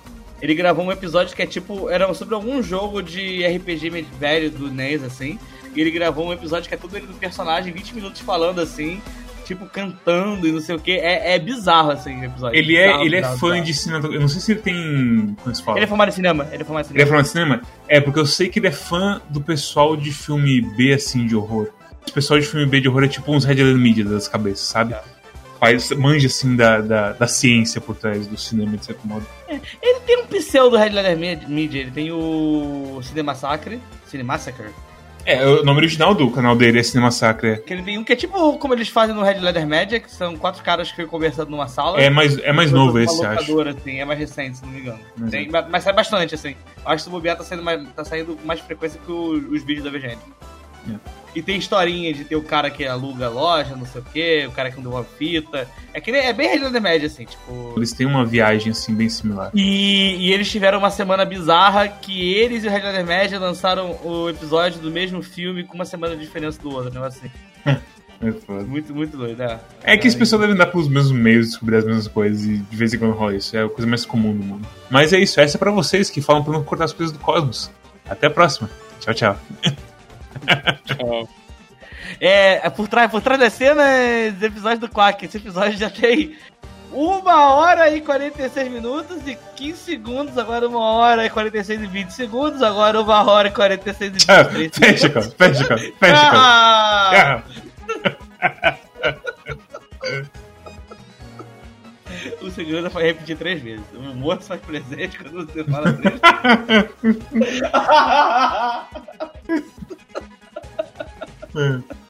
Ele gravou um episódio que é tipo. Era sobre algum jogo de RPG velho do NES, assim. E ele gravou um episódio que é tudo ele do personagem, 20 minutos falando assim, tipo, cantando e não sei o que. É, é bizarro, assim, o episódio. Ele é, Bizarro, ele é bizarro, fã bizarro. de cinema. Eu não sei se ele tem. Como se fala? Ele é formado em cinema. Ele é formado em Ele é cinema. fã de cinema? É, porque eu sei que ele é fã do pessoal de filme B, assim, de horror. Esse pessoal de filme B de horror é tipo uns Red Alert Media das cabeças, sabe? É. Faz, manja, assim, da, da, da ciência por trás do cinema, de certo modo. Ele tem um pseudo Red Letter Media. Ele tem o Cinemassacre. Cinemassacre. É, o nome original do canal dele é Cinema Sacre. Que ele tem um que é tipo como eles fazem no Red Media, que são quatro caras que ficam conversando numa sala. É, mais, é mais novo esse, acho. assim, é mais recente, se não me engano. Mas Tem- é. mas, sai bastante, assim. Acho que o bobear tá saindo, mais, tá saindo com mais frequência que o- os vídeos da VGN. É. E tem historinha de ter o cara que aluga a loja, não sei o quê, o cara que não deu uma fita. É que é bem Red Letter Media, assim, tipo. Eles têm uma viagem, assim, bem similar. E, e eles tiveram uma semana bizarra que eles e o Red Letter Media lançaram o episódio do mesmo filme com uma semana de diferença do outro, negócio assim. É foda. Muito, muito doido, né? É que esse pessoal deve andar pelos mesmos meios, descobrir as mesmas coisas e de vez em quando rola isso. É a coisa mais comum do mundo. Mas é isso, essa é pra vocês que falam pra não cortar as coisas do cosmos. Até a próxima. Tchau, tchau. Tchau. É, por trás, por trás das cenas do episódio do Quack. Esse episódio já tem uma hora e 46 minutos e 15 segundos, agora uma hora e 46 e 20 segundos, agora uma hora e 46 e Tchau. 23 Fecha, cara. Fecha, cara. Fecha. Ah! Ah. O segurança foi repetir três vezes. O humor faz presente quando você fala três vezes. É.